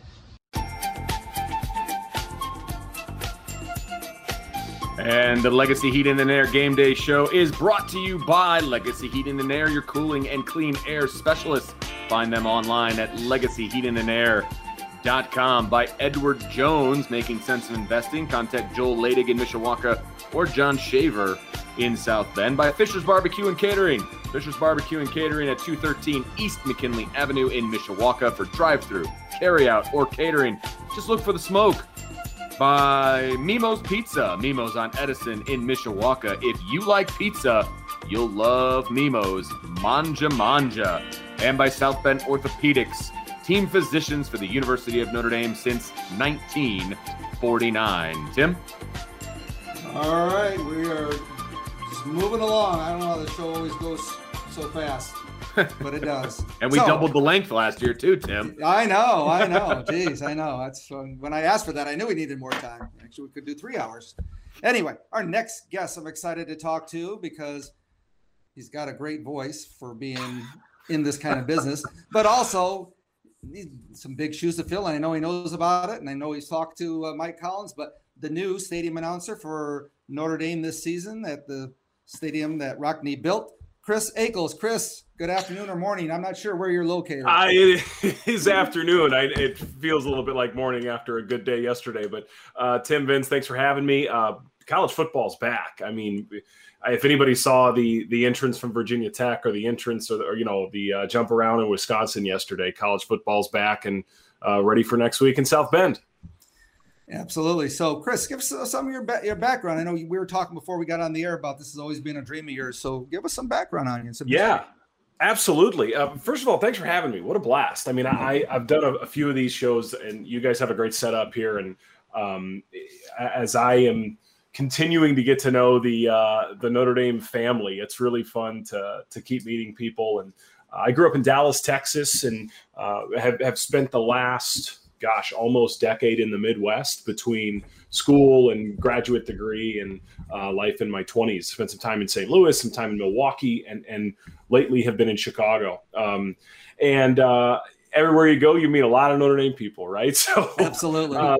And the Legacy Heating and Air Game Day Show is brought to you by Legacy Heating and Air, your cooling and clean air specialist. Find them online at legacyheatingandair.com. By Edward Jones, Making Sense of Investing. Contact Joel Ladig in Mishawaka or John Shaver in South Bend. By Fisher's Barbecue and Catering. Fisher's Barbecue and Catering at 213 East McKinley Avenue in Mishawaka for drive through, carry out, or catering. Just look for the smoke by Mimo's Pizza. Mimo's on Edison in Mishawaka. If you like pizza, you'll love Mimo's Manja Manja. And by South Bend Orthopedics, team physicians for the University of Notre Dame since 1949. Tim? All right, we are just moving along. I don't know how the show always goes so fast, (laughs) but it does. And we So- doubled the length last year, too, Tim. I know, I know. (laughs) Jeez, I know. That's um, when I asked for that. I knew we needed more time. Actually, we could do three hours. Anyway, our next guest, I'm excited to talk to because he's got a great voice for being in this kind of business, (laughs) but also he's some big shoes to fill. And I know he knows about it, and I know he's talked to uh, Mike Collins, but the new stadium announcer for Notre Dame this season at the stadium that Rockne built, Chris Ackles. Chris, good afternoon or morning. I'm not sure where you're located. I, it is (laughs) afternoon. I, it feels a little bit like morning after a good day yesterday. But uh, Tim, Vince, thanks for having me. Uh, college football's back. I mean, if anybody saw the the entrance from Virginia Tech or the entrance or, or you know the uh, jump around in Wisconsin yesterday, college football's back and uh, ready for next week in South Bend. Absolutely. So, Chris, give us uh, some of your ba- your background. I know we were talking before we got on the air about this has always been a dream of yours. So, give us some background on you. Yeah. Absolutely. Uh, first of all, thanks for having me. What a blast! I mean, I I've done a, a few of these shows, and you guys have a great setup here. And um, as I am continuing to get to know the uh, the Notre Dame family, it's really fun to to keep meeting people. And uh, I grew up in Dallas, Texas, and uh, have have spent the last gosh almost decade in the Midwest between school and graduate degree and uh, life in my 20s. Spent some time in St. Louis, some time in Milwaukee, and and lately have been in Chicago. Um, and uh, everywhere you go, you meet a lot of Notre Dame people, right? (laughs) So absolutely, uh,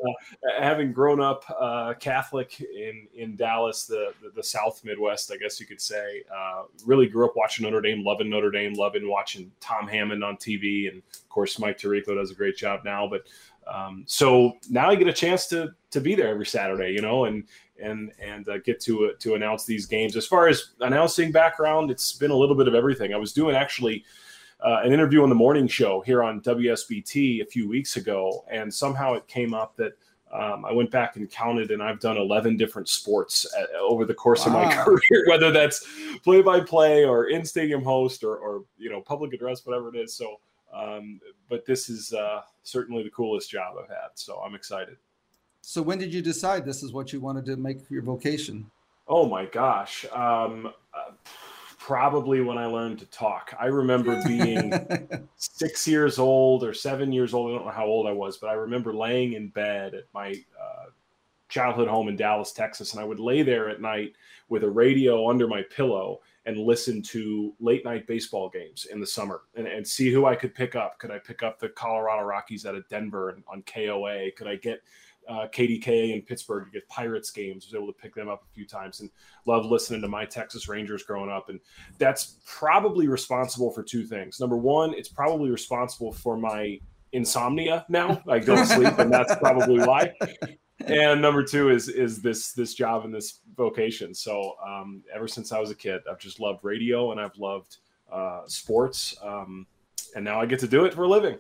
having grown up uh, Catholic in in Dallas, the, the, the South Midwest, I guess you could say, uh, really grew up watching Notre Dame, loving Notre Dame, loving watching Tom Hammond on TV, and of course Mike Tirico does a great job now. But um, so now I get a chance to to be there every Saturday, you know, and and and uh, get to uh, to announce these games. As far as announcing background, it's been a little bit of everything. I was doing actually uh, an interview on the morning show here on WSBT a few weeks ago, and somehow it came up that. Um, I went back and counted, and I've done 11 different sports at, uh, over the course wow. of my career, (laughs) whether that's play by play or in stadium host or, or, you know, public address, whatever it is. So, um, but this is uh, certainly the coolest job I've had. So I'm excited. So when did you decide this is what you wanted to make your vocation? Oh my gosh. Um, uh, probably when I learned to talk. I remember being (laughs) six years old or seven years old. I don't know how old I was, but I remember laying in bed at my uh, childhood home in Dallas, Texas, and I would lay there at night with a radio under my pillow and listen to late night baseball games in the summer and, and see who I could pick up. Could I pick up the Colorado Rockies out of Denver on KOA? Could I get uh, KDKA in Pittsburgh to get Pirates games? Was able to pick them up a few times and love listening to my Texas Rangers growing up. And that's probably responsible for two things. Number one, it's probably responsible for my insomnia now. I don't sleep, and that's probably why and number two is is this this job and this vocation. So um, ever since I was a kid, I've just loved radio and I've loved uh, sports, um, and now I get to do it for a living.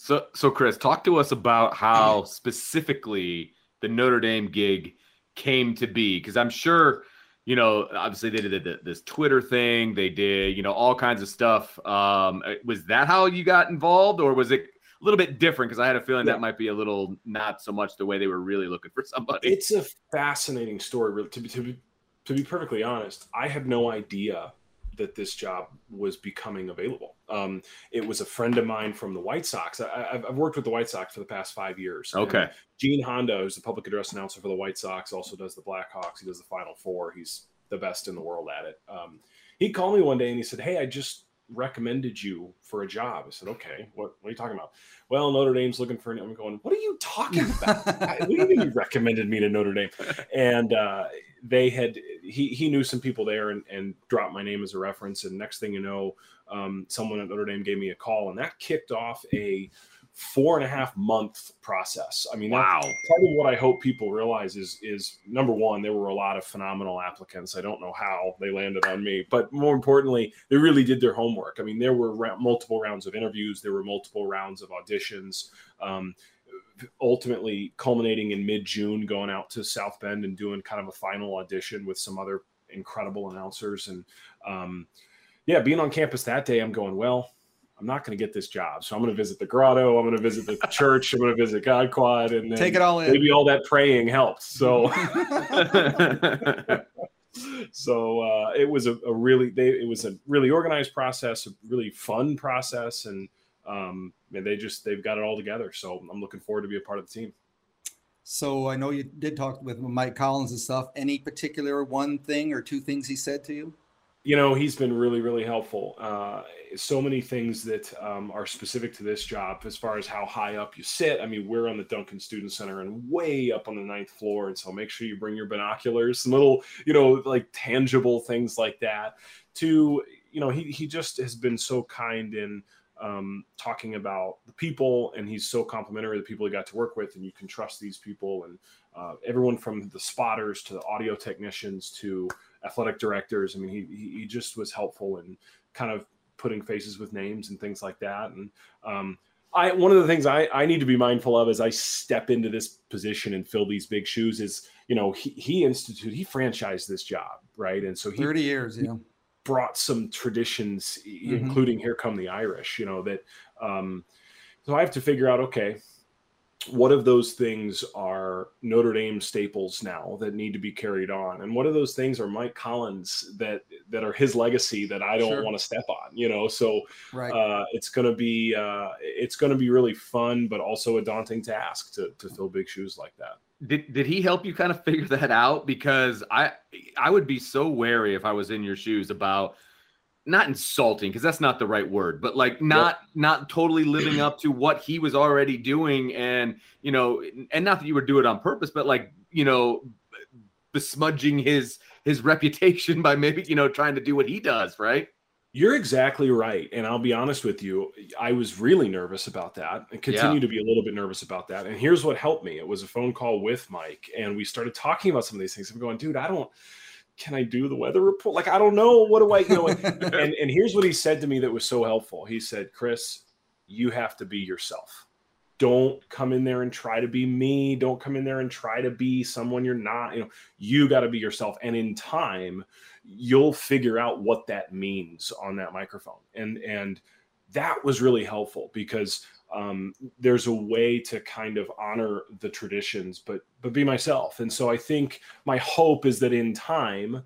So so Chris, talk to us about how specifically the Notre Dame gig came to be, because I'm sure. You know, obviously they did this Twitter thing. They did, you know, all kinds of stuff. Um, was that how you got involved, or was it a little bit different because I had a feeling yeah. that might be a little not so much the way they were really looking for somebody. It's a fascinating story. To be, to be, to be perfectly honest, I had no idea that this job was becoming available. Um, it was a friend of mine from the White Sox. I, have worked with the White Sox for the past five years. Okay. Gene Honda, who's the public address announcer for the White Sox, also does the Blackhawks. He does the Final Four. He's the best in the world at it. Um, he called me one day and he said, "Hey, I just recommended you for a job. I said, okay, what, what are you talking about? Well, Notre Dame's looking for an. I'm going, what are you talking about? (laughs) what do you mean you recommended me to Notre Dame? And uh, they had, he, he knew some people there and, and dropped my name as a reference. And next thing you know, um, someone at Notre Dame gave me a call and that kicked off a four and a half month process. I mean, wow. part of what I hope people realize is is number one, there were a lot of phenomenal applicants. I don't know how they landed on me, but more importantly, they really did their homework. I mean, there were ra- multiple rounds of interviews, there were multiple rounds of auditions. Um, ultimately culminating in mid June, going out to South Bend and doing kind of a final audition with some other incredible announcers. And um, yeah, being on campus that day, I'm going, well, I'm not going to get this job. So I'm going to visit the grotto. I'm going to visit the (laughs) church. I'm going to visit God Quad, and take it all in. Maybe all that praying helped. So, (laughs) (laughs) so uh, it was a, a really they, it was a really organized process, a really fun process, and um, and they just they've got it all together. So I'm looking forward to be a part of the team. So I know you did talk with Mike Collins and stuff. Any particular one thing or two things he said to you? you know he's been really really helpful uh, so many things that um, are specific to this job as far as how high up you sit i mean we're on the duncan student center and way up on the ninth floor and so make sure you bring your binoculars some little you know like tangible things like that to you know he, he just has been so kind in um, talking about the people and he's so complimentary of the people he got to work with and you can trust these people and uh, everyone from the spotters to the audio technicians to athletic directors. I mean, he he just was helpful in kind of putting faces with names and things like that. And um, I one of the things I I need to be mindful of as I step into this position and fill these big shoes is you know he he instituted he franchised this job right, and so he 30 years, yeah. Brought some traditions, Mm-hmm. including "Here Come the Irish." You know that. Um, so I have to figure out, okay, what of those things are Notre Dame staples now that need to be carried on, and what of those things are Mike Collins that that are his legacy that I don't Sure. want to step on? You know, so Right. uh, it's gonna be uh, it's gonna be really fun, but also a daunting task to to fill big shoes like that. Did did he help you kind of figure that out? Because I I would be so wary if I was in your shoes about not insulting because that's not the right word, but like not not totally living up to what he was already doing, and you know, and not that you would do it on purpose, but like you know, besmudging his his (laughs) reputation by maybe you know trying to do what he does, right? You're exactly right. And I'll be honest with you, I was really nervous about that and continue Yeah. to be a little bit nervous about that. And here's what helped me it was a phone call with Mike, and we started talking about some of these things. I'm going, dude, I don't, can I do the weather report? Like, I don't know. What do I, you know? (laughs) and, and here's what he said to me that was so helpful. He said, Chris, you have to be yourself. Don't come in there and try to be me. Don't come in there and try to be someone you're not. You know, you got to be yourself. And in time, you'll figure out what that means on that microphone. And and that was really helpful because um, there's a way to kind of honor the traditions, but but be myself. And so I think my hope is that in time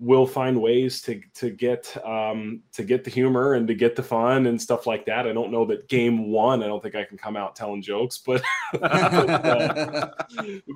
we'll find ways to to get um, to get the humor and to get the fun and stuff like that. I don't know that game one. I don't think I can come out telling jokes, but but, (laughs) uh,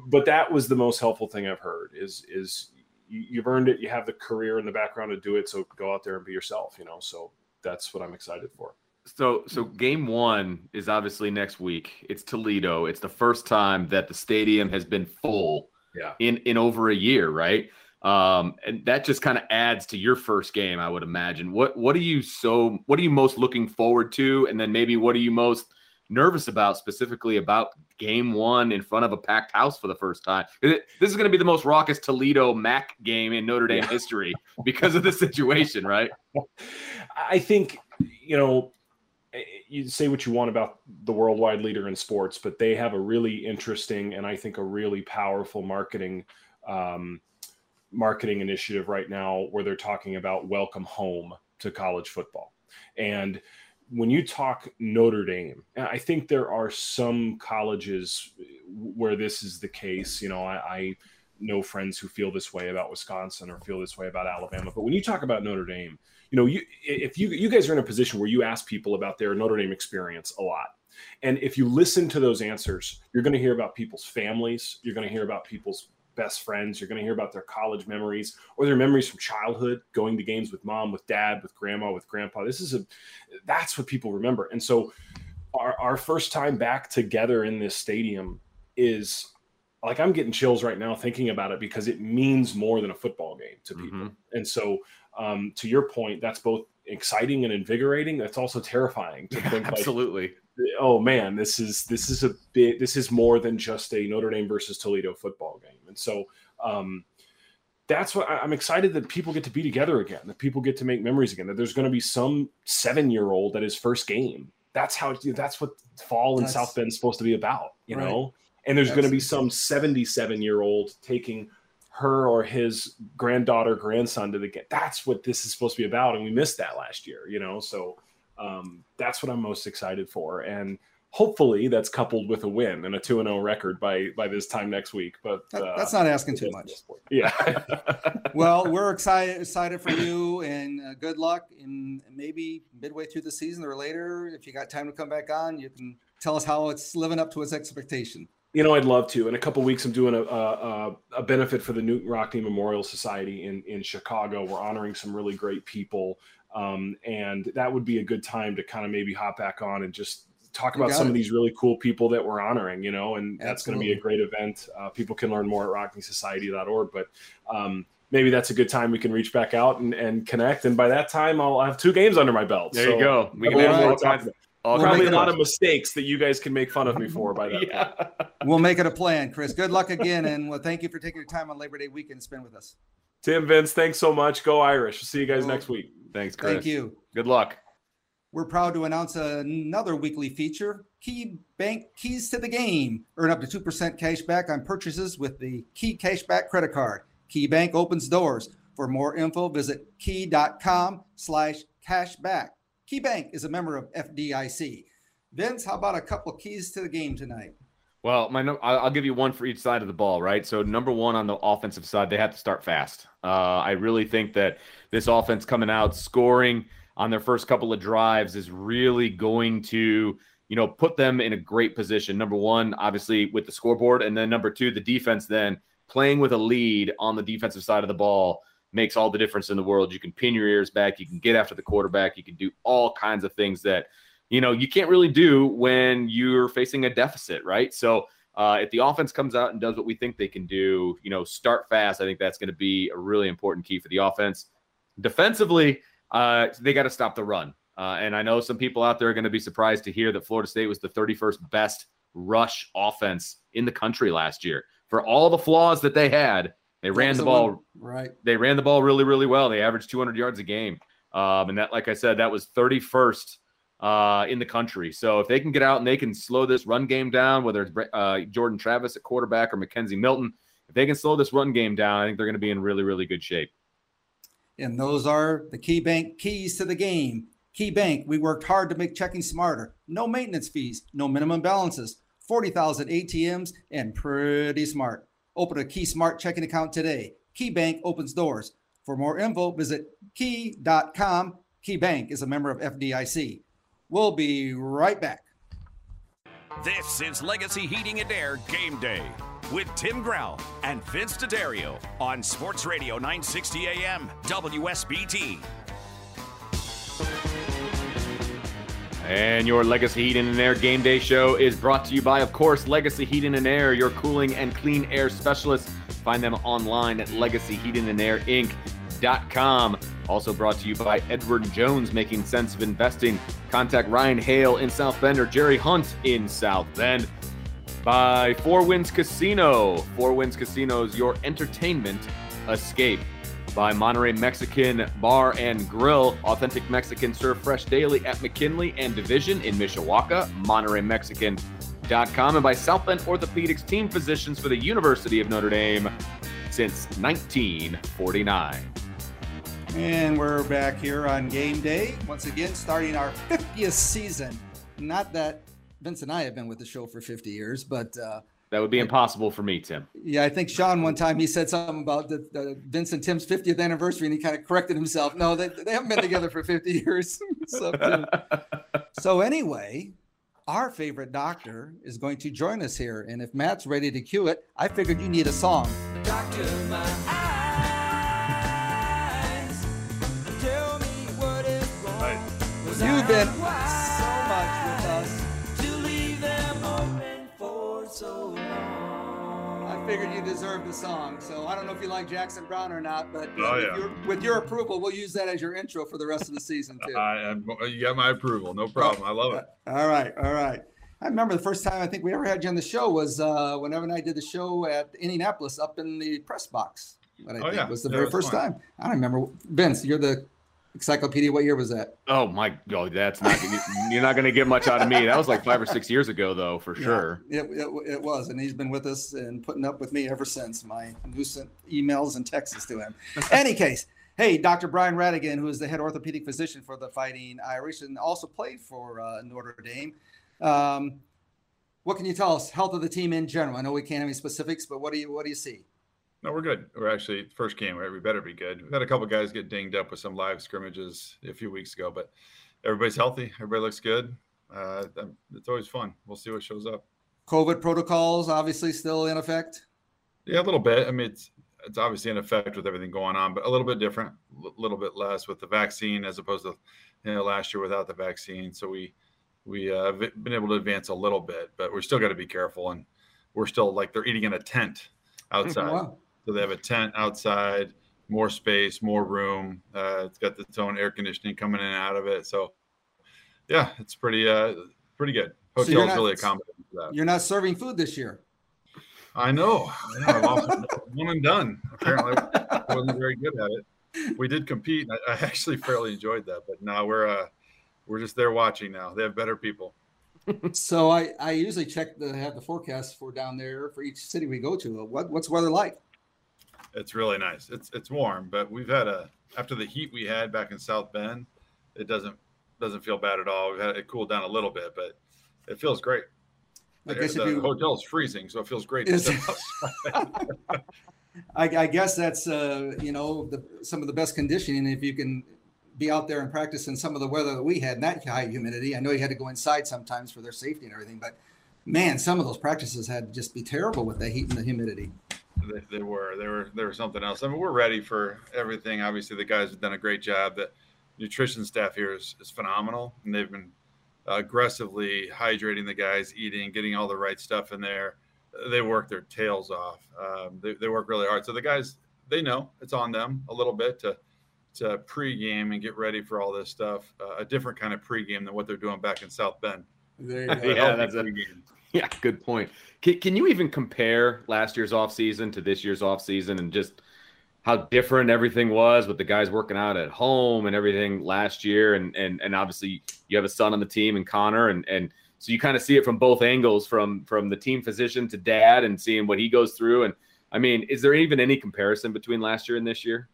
but that was the most helpful thing I've heard. Is is you, you've earned it. You have the career and the background to do it. So go out there and be yourself. You know. So that's what I'm excited for. So so game one is obviously next week. It's Toledo. It's the first time that the stadium has been full Yeah. in in over a year, right? Um, and that just kind of adds to your first game, I would imagine. What what are you so what are you most looking forward to? And then maybe what are you most nervous about specifically about game one in front of a packed house for the first time? This is going to be the most raucous Toledo MAC game in Notre Dame Yeah. history because of the situation, right? (laughs) I think you know you say what you want about the worldwide leader in sports, but they have a really interesting and I think a really powerful marketing um, marketing initiative right now where they're talking about welcome home to college football. And when you talk Notre Dame, I think there are some colleges where this is the case. You know, I, I know friends who feel this way about Wisconsin or feel this way about Alabama. But when you talk about Notre Dame, you know, you if you you guys are in a position where you ask people about their Notre Dame experience a lot. And if you listen to those answers, you're going to hear about people's families, you're going to hear about people's best friends, you're going to hear about their college memories or their memories from childhood, going to games with mom, with dad, with grandma, with grandpa. This is a that's what people remember. And so our, our first time back together in this stadium is like I'm getting chills right now thinking about it because it means more than a football game to people. Mm-hmm. And so, um, to your point, that's both exciting and invigorating. That's also terrifying to think like, Absolutely. oh man, this is this is a bit this is more than just a Notre Dame versus Toledo football game. And so, um, that's what I'm excited that people get to be together again, that people get to make memories again, that there's going to be some seven year old at his first game. That's how that's what fall in South Bend is supposed to be about, you Right. know. And there's going to be some 77 year old taking her or his granddaughter, grandson to the game. That's what this is supposed to be about, and we missed that last year, you know. So um, that's what I'm most excited for, and hopefully that's coupled with a win and a two and zero record by by this time next week. But That- uh, that's not asking too much. yeah. (laughs) well, we're excited excited for you, and uh, good luck. And maybe midway through the season or later, if you got time to come back on, you can tell us how it's living up to its expectation. You know, I'd love to. In a couple weeks, I'm doing a, a a benefit for the Knute Rockne Memorial Society in in Chicago. We're honoring some really great people, um, and that would be a good time to kind of maybe hop back on and just talk about some it. of these really cool people that we're honoring. You know, and that's going to be a great event. Uh, people can learn more at RockneSociety.org, but um, maybe that's a good time we can reach back out and, and connect. And by that time, I'll have two games under my belt. There you go. We can have have more to talk kinds- about. all Probably a lot of mistakes that you guys can make fun of me for by that (laughs) point. We'll make it a plan, Chris. Good luck again, and well, thank you for taking your time on Labor Day weekend to spend with us. Tim Vince, thanks so much. Go Irish. We'll see you guys next week. Thanks, Chris. Thank you. Good luck. We're proud to announce another weekly feature Key Bank Keys to the Game. Earn up to 2% cash back on purchases with the Key Cashback credit card. Key Bank opens doors. For more info, visit key.com slash cashback. KeyBank is a member of FDIC. Vince, how about a couple keys to the game tonight? Well, my I'll give you one for each side of the ball, right? So number one on the offensive side, they have to start fast. Uh, I really think that this offense coming out scoring on their first couple of drives is really going to, you know, put them in a great position. Number one, obviously with the scoreboard, and then number two, the defense. Then playing with a lead on the defensive side of the ball makes all the difference in the world. You can pin your ears back, you can get after the quarterback, you can do all kinds of things that you know you can't really do when you're facing a deficit, right? So uh, if the offense comes out and does what we think they can do, you know, start fast. I think that's going to be a really important key for the offense. Defensively, uh, they got to stop the run. Uh, and I know some people out there are going to be surprised to hear that Florida State was the 31st best rush offense in the country last year. For all the flaws that they had, they That ran the the ball one- right. they ran the ball really, really well. They averaged 200 yards a game. Um, and that, like I said, that was 31st uh, in the country. So if they can get out and they can slow this run game down, whether it's uh, Jordan Travis at quarterback or McKenzie Milton, if they can slow this run game down, I think they're going to be in really, really good shape. And those are the Key Bank keys to the game. Key Bank, we worked hard to make checking smarter. No maintenance fees, no minimum balances, 40,000 ATMs, and pretty smart. Open a Key Smart checking account today. Key Bank opens doors. For more info, visit key.com. Key Bank is a member of FDIC. We'll be right back. This is Legacy Heating and Air Game Day with Tim Grau and Vince D'Addario on Sports Radio 960 AM WSBT. And your Legacy Heating and Air Game Day show is brought to you by, of course, Legacy Heating and Air, your cooling and clean air specialist. Find them online at legacyheatingandair.inc.com. Also brought to you by Edward Jones, making sense of investing. Contact Ryan Hale in South Bend or Jerry Hunt in South Bend. By Four Winds Casino. Four Winds Casino is your entertainment escape by Monterey Mexican Bar and Grill. Authentic Mexican served fresh daily at McKinley and Division in Mishawaka, MontereyMexican.com, and by South Bend Orthopedics team physicians for the University of Notre Dame since 1949. And we're back here on game day. Once again, starting our 50th season. Not that Vince and I have been with the show for 50 years, but uh, That would be impossible for me, Tim. yeah, I think Sean one time he said something about the, the Vince and Tim's 50th anniversary and he kind of corrected himself. No, they, they haven't been together for 50 (laughs) years. (laughs) so, so, anyway, our favorite doctor is going to join us here. And if Matt's ready to cue it, I figured you need a song. Doctor, my eyes, figured you deserved the song. So I don't know if you like Jackson Browne or not, but uh, Oh, with, yeah. your, with your approval, we'll use that as your intro for the rest of the season too. I am, you got my approval. No problem. I love it. All right, all right. I remember the first time I think we ever had you on the show was uh, whenever I did the show at Indianapolis up in the press box. What I Oh, think yeah. was the Yeah, very was first fun. time. I don't remember. Vince, you're the encyclopedia. What year was that? Oh my god, that's not you're not going to get much out of me. That was like five or six years ago, though, for Yeah, sure. It, it, it was, and he's been with us and putting up with me ever since. My nuisance emails and texts to him. (laughs) Any case, hey, Dr. Brian Ratigan, who is the head orthopedic physician for the Fighting Irish and also played for uh, Notre Dame. Um, what can you tell us? Health of the team in general. I know we can't have any specifics, but what do you what do you see? No, we're good. We're actually first game, right? We better be good. We've had a couple guys get dinged up with some live scrimmages a few weeks ago, but everybody's healthy. Everybody looks good. Uh, it's always fun. We'll see what shows up. COVID protocols obviously still in effect. Yeah, a little bit. I mean, it's it's obviously in effect with everything going on, but a little bit different, a little bit less with the vaccine as opposed to you know last year without the vaccine. So we we uh, have been able to advance a little bit, but we're still got to be careful, and we're still like they're eating in a tent outside. Wow. So they have a tent outside, more space, more room. Uh, it's got its own air conditioning coming in and out of it. So yeah, it's pretty uh pretty good. So Hotel's not- really accommodating for that. You're not serving food this year. I know. I know. (laughs) One and done. Apparently, I wasn't very good at it. We did compete. I, I actually fairly enjoyed that, but now we're uh, we're just there watching now. They have better people. so I, I usually check the have the forecast for down there for each city we go to. What what's weather like? It's really nice. It's it's warm, but we've had a after the heat we had back in South Bend, it doesn't doesn't feel bad at all. We've had it cooled down a little bit, but it feels great. I The, if you- hotel's freezing, so it feels great. (laughs) I, I guess that's uh, you know the, some of the best conditioning if you can be out there and practice in some of the weather that we had, that high humidity. I know you had to go inside sometimes for their safety and everything, but man, some of those practices had to just be terrible with the heat and the humidity. They, they were they were they were something else. I mean, we're ready for everything. Obviously, the guys have done a great job. The nutrition staff here is, is phenomenal, and they've been aggressively hydrating the guys, eating, getting all the right stuff in there. They work their tails off. Um, they, they work really hard. So the guys, they know it's on them a little bit to to pregame and get ready for all this stuff. Uh, a different kind of pregame than what they're doing back in South Bend. There A (laughs) yeah, oh, that's a, yeah, good point. Can, can you even compare last year's off season to this year's off season and just how different everything was with the guys working out at home and everything last year and and and obviously you have a son on the team and Connor and and so you kind of see it from both angles from from the team physician to dad and seeing what he goes through and I mean is there even any comparison between last year and this year?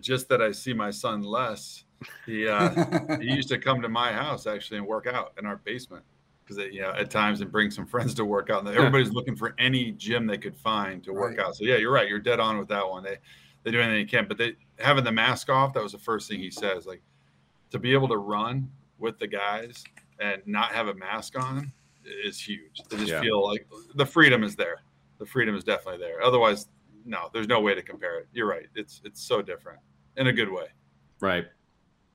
Just that I see my son less. He uh, he used to come to my house actually and work out in our basement because you know at times and bring some (laughs) friends to work out. And everybody's (laughs) looking for any gym they could find to work Right. out. So yeah, you're right. You're dead on with that one. They they do anything they can, but they having the mask off. That was the first thing he says. Like to be able to run with the guys and not have a mask on is huge. To just Yeah. feel like the freedom is there. The freedom is definitely there. Otherwise, no, there's no way to compare it. You're right. It's it's so different in a good way. Right.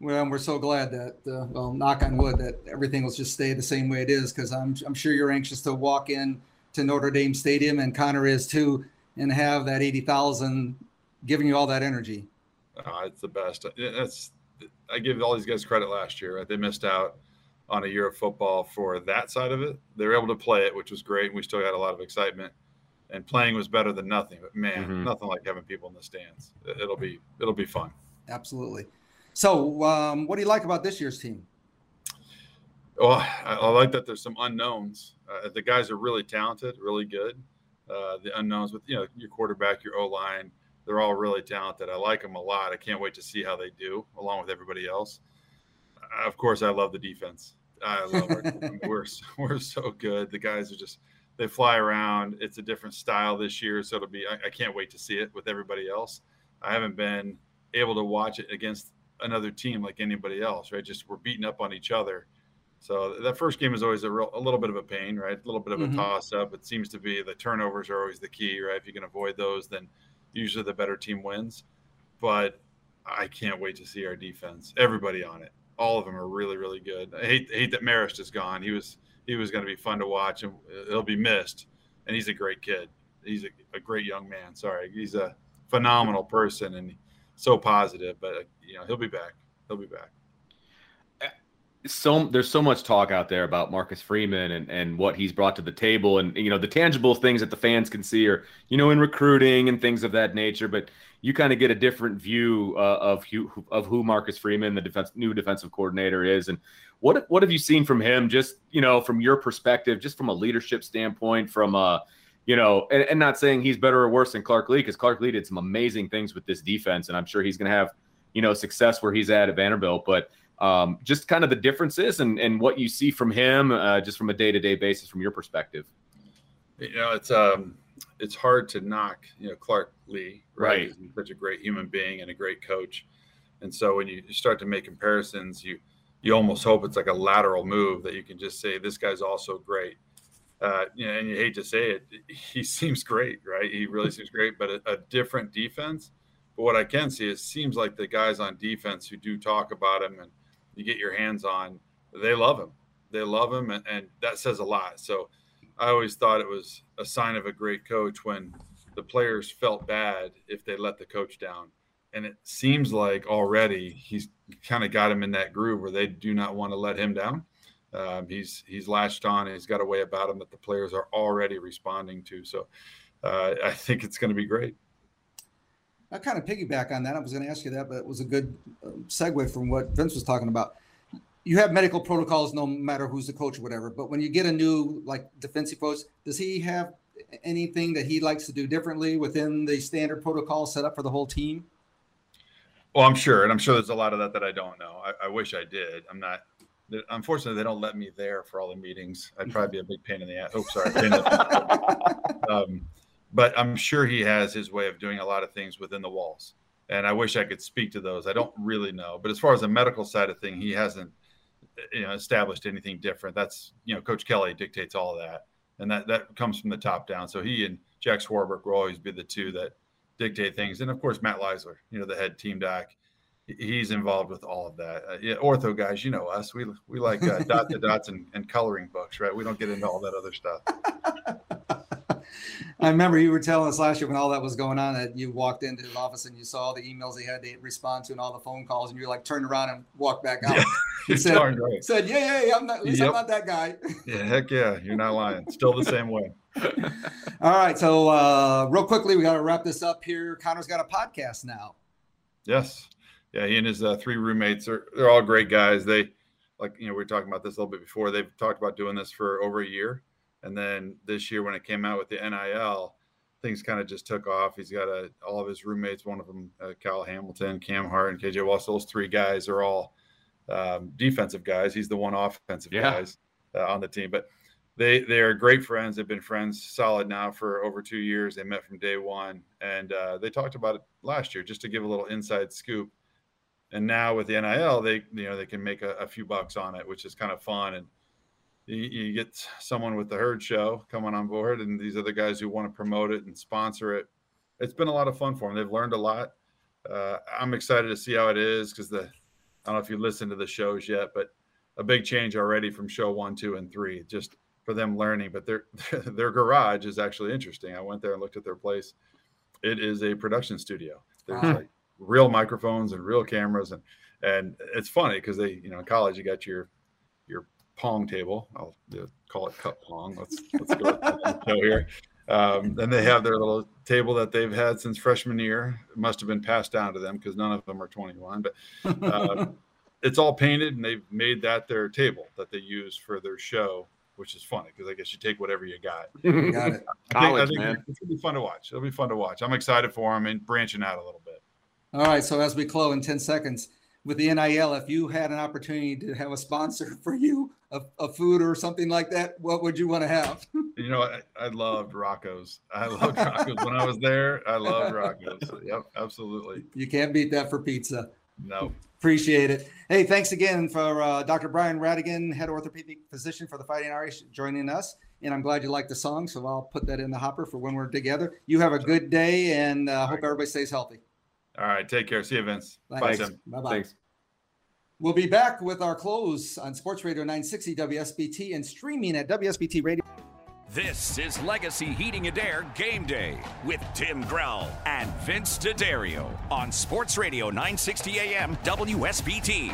Well, we're so glad that, uh, well, knock on wood, that everything will just stay the same way it is because I'm, I'm sure you're anxious to walk in to Notre Dame Stadium, and Connor is too, and have that 80,000 giving you all that energy. Uh, it's the best. That's I give all these guys credit last year. Right? They missed out on a year of football for that side of it. They were able to play it, which was great, and we still had a lot of excitement. And playing was better than nothing. But man, Mhm. nothing like having people in the stands. It'll be it'll be fun. Absolutely. So, um, what do you like about this year's team? Well, I, I like that there's some unknowns. Uh, the guys are really talented, really good. Uh, the unknowns with you know your quarterback, your O line, they're all really talented. I like them a lot. I can't wait to see how they do along with everybody else. Uh, of course, I love the defense. I love our (laughs) we're we're so good. The guys are just they fly around. It's a different style this year, so it'll be. I, I can't wait to see it with everybody else. I haven't been able to watch it against another team like anybody else, right? Just we're beating up on each other. So that first game is always a, real, a little bit of a pain, right? A little bit of a Mhm. toss up. It seems to be the turnovers are always the key, right? If you can avoid those, then usually the better team wins. But I can't wait to see our defense. Everybody on it, all of them are really, really good. I hate hate that Marist is gone. He was he was going to be fun to watch, and he'll be missed. And he's a great kid. He's a, a great young man. Sorry, he's a phenomenal person and so positive. But you know he'll be back. He'll be back. so there's so much talk out there about Marcus Freeman and, and what he's brought to the table and you know the tangible things that the fans can see are you know in recruiting and things of that nature but you kind of get a different view uh, of who of who Marcus Freeman the defense new defensive coordinator is and what what have you seen from him just you know from your perspective just from a leadership standpoint from uh you know and, and not saying he's better or worse than Clark Lea because Clark Lea did some amazing things with this defense and I'm sure he's going to have you know success where he's at at Vanderbilt but um, just kind of the differences and, and what you see from him, uh, just from a day to day basis from your perspective. You know, it's um, it's hard to knock. You know, Clark Lea, Right. He's such a great human being and a great coach. And so when you start to make comparisons, you you almost hope it's like a lateral move that you can just say this guy's also great. Uh, you know, and you hate to say it, he (laughs) seems great, right? He really seems great, but a, a different defense. But what I can see is seems like the guys on defense who do talk about him and you get your hands on, they love him. They love him, and, and that says a lot. So I always thought it was a sign of a great coach when the players felt bad if they let the coach down. And it seems like already he's kind of got him in that groove where they do not want to let him down. Um, he's he's latched on and he's got a way about him that the players are already responding to. So uh, I think it's going to be great. I kind of piggyback on that. I was going to ask you that, but it was a good um, segue from what Vince was talking about. You have medical protocols no matter who's the coach or whatever, but when you get a new like defensive coach, does he have anything that he likes to do differently within the standard protocol set up for the whole team? Well, I'm sure, and I'm sure there's a lot of that that I don't know. I, I wish I did. I'm not. Unfortunately, they don't let me there for all the meetings. I'd probably be a big pain in the ass. Oh, (laughs) sorry. um, but I'm sure he has his way of doing a lot of things within the walls, and I wish I could speak to those. I don't really know, but as far as the medical side of thing, he hasn't, you know, established anything different. That's you know, Coach Kelly dictates all of that, and that that comes from the top down. So he and Jack Swarbrick will always be the two that dictate things. And of course, Matt Leisler, you know, the head team doc, he's involved with all of that. Uh, yeah, ortho guys, you know us. We we like uh, dot to dots and, and coloring books, right? We don't get into all that other stuff. (laughs) I remember you were telling us last year when all that was going on that you walked into his office and you saw all the emails he had to respond to and all the phone calls, and you were like turned around and walked back out. Yeah, (laughs) said, right. said, "Yeah, yeah, yeah, I'm not. At least Yep. I'm not that guy." (laughs) Yeah, heck yeah, you're not lying. Still the same way. all right, so uh, real quickly, we got to wrap this up here. Connor's got a podcast now. Yes. Yeah, he and his uh, three roommates are they're all great guys. They like you know we were talking about this a little bit before. They've talked about doing this for over a year, and then this year when it came out with the NIL, things kind of just took off. He's got a, all of his roommates. One of them, uh, Kyle Hamilton, Cam Hart, and KJ Walsh. Those three guys are all um, defensive guys. He's the one offensive Yeah. guys uh, on the team, but. They, they are great friends. They've been friends solid now for over two years. They met from day one, and uh, they talked about it last year just to give a little inside scoop and now with the NIL, they you know they can make a, a few bucks on it, which is kind of fun. And you, you get someone with the herd show coming on board, and these other guys who want to promote it and sponsor it. It's been a lot of fun for them. They've learned a lot. Uh, I'm excited to see how it is because the I don't know if you listened to the shows yet, but a big change already from show one, two, and three, just for them learning. But their (laughs) their garage is actually interesting. I went there and looked at their place. It is a production studio. There's Wow. like real microphones and real cameras and and it's funny because they you know in college you got your your pong table. I'll uh, call it cup pong. Let's let's go with (laughs) show here. Um, and they have their little table that they've had since freshman year. It must have been passed down to them because none of them are 21 but um, (laughs) it's all painted and they've made that their table that they use for their show which is funny because i guess you take whatever you got. Got it. I think, I College, think man. it's gonna be fun to watch. It'll be fun to watch. I'm excited for them and branching out a little bit All right. So as we close in 10 seconds with the NIL, if you had an opportunity to have a sponsor (laughs) for you, a, a food or something like that, what would you want to have? (laughs) You know, I, I loved Rocco's. I loved Rocco's when I was there. I loved Rocco's. Yep, absolutely. You can't beat that for pizza. No. Appreciate it. Hey, thanks again for uh, Dr. Brian Ratigan, head orthopedic physician for the Fighting Irish, joining us. And I'm glad you like the song, so I'll put that in the hopper for when we're together. You have a good day, and uh, hope everybody stays healthy. All right. Take care. See you, Vince. Bye, Thanks. Tim. Bye bye. Thanks. We'll be back with our close on Sports Radio 960 WSBT and streaming at WSBT Radio. This is Legacy Heating and Air Game Day with Tim Grell and Vince D'Addario on Sports Radio 960 AM WSBT.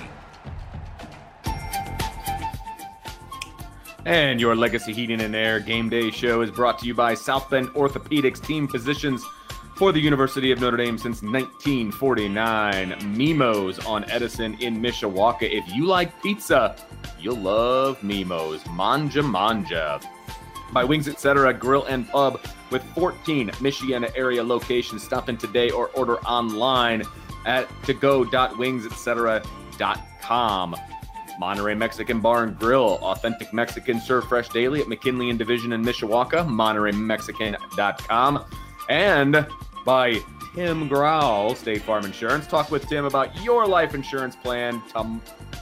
And your Legacy Heating and Air Game Day show is brought to you by South Bend Orthopedics Team Physicians for the University of Notre Dame since 1949. Mimo's on Edison in Mishawaka. If you like pizza, you'll love Mimo's. Mangia Mangia. By Wings Etc. Grill and Pub with 14 Michiana area locations. Stop in today or order online at togo.wingsetc.com. Monterey Mexican Bar and Grill, authentic Mexican served fresh daily at McKinley and Division in Mishawaka, MontereyMexican.com, and by Tim Grell, State Farm Insurance. Talk with Tim about your life insurance plan. To,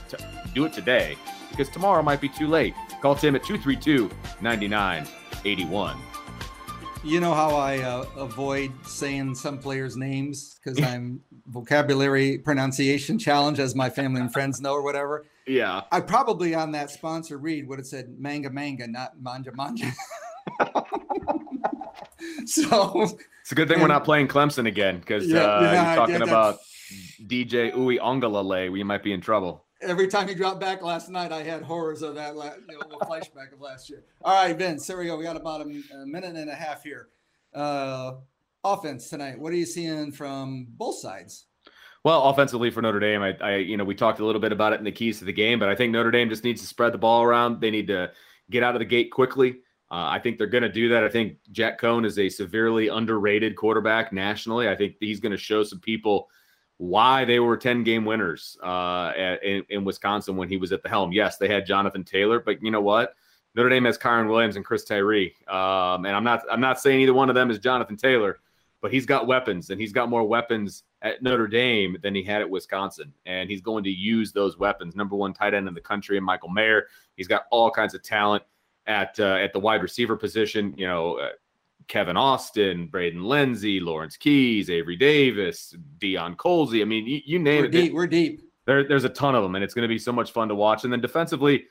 to, do it today because tomorrow might be too late. Call Tim at 232 9981. You know how I uh, avoid saying some players' names because (laughs) I'm vocabulary pronunciation challenge, as my family and friends know, or whatever. Yeah. I probably on that sponsor read would have said manga manga, not manja manja. (laughs) (laughs) so It's a good thing we're not playing Clemson again because Yeah, uh, yeah, you're talking about DJ Uiagalelei. We might be in trouble. every time he dropped back last night, I had horrors of that la- you know, flashback of last year. All right, Vince, here we go. We got about a, a minute and a half here. Uh, offense tonight. What are you seeing from both sides? Well, offensively for Notre Dame, I, I, you know, we talked a little bit about it in the keys to the game, but I think Notre Dame just needs to spread the ball around. They need to get out of the gate quickly. Uh, I think they're going to do that. I think Jack Coan is a severely underrated quarterback nationally. I think he's going to show some people why they were 10 game winners uh, in, in, Wisconsin when he was at the helm. Yes, they had Jonathan Taylor, but you know what? Notre Dame has Kyren Williams and Chris Tyree. Um, and I'm not I'm not saying either one of them is Jonathan Taylor, but he's got weapons and he's got more weapons at Notre Dame than he had at Wisconsin. And he's going to use those weapons. Number one tight end in the country, and Michael Mayer. He's got all kinds of talent at uh, at the wide receiver position. You know, uh, Kevin Austin, Braden Lenzy, Lawrence Keys, Avery Davis, Deion Colzie. I mean, you, you name we're it. Deep, we're deep. There, there's a ton of them, and it's going to be so much fun to watch. And then defensively,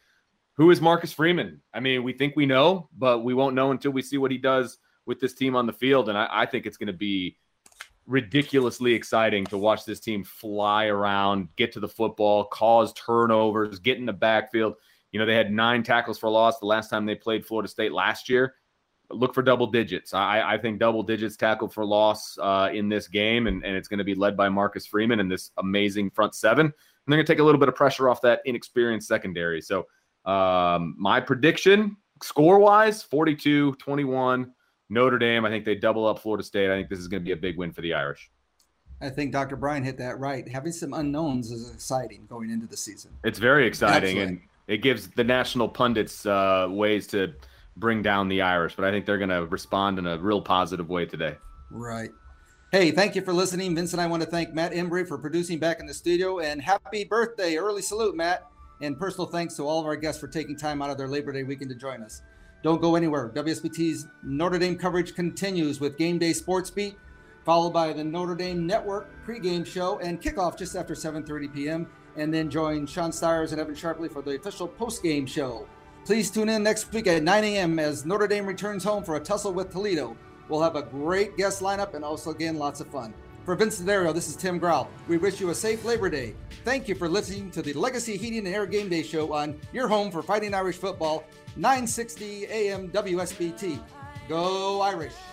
who is Marcus Freeman? I mean, we think we know, but we won't know until we see what he does with this team on the field. And I, I think it's going to be ridiculously exciting to watch this team fly around, get to the football, cause turnovers, get in the backfield. You know, they had nine tackles for loss the last time they played Florida State last year. Look for double digits. I, I think double digits tackle for loss uh, in this game, and, and it's going to be led by Marcus Freeman and this amazing front seven. And they're going to take a little bit of pressure off that inexperienced secondary. So, um, my prediction score wise 42 21 Notre Dame. I think they double up Florida State. I think this is going to be a big win for the Irish. I think Dr. Brian hit that right. Having some unknowns is exciting going into the season. It's very exciting, Absolutely. and it gives the national pundits uh, ways to bring down the Irish. But I think they're going to respond in a real positive way today. Right. Hey, thank you for listening. Vince and I want to thank Matt Embry for producing back in the studio. And happy birthday. Early salute, Matt. And personal thanks to all of our guests for taking time out of their Labor Day weekend to join us. Don't go anywhere. WSBT's Notre Dame coverage continues with Game Day Sports Beat, followed by the Notre Dame Network pregame show and kickoff just after 7:30 p.m. And then join Sean Stires and Evan Sharpley for the official postgame show. Please tune in next week at 9 a.m. as Notre Dame returns home for a tussle with Toledo. We'll have a great guest lineup and also, again, lots of fun. For Vince D'Addario, this is Tim Grell. We wish you a safe Labor Day. Thank you for listening to the Legacy Heating and Air Game Day Show on your home for Fighting Irish football, 960 AM WSBT. Go Irish!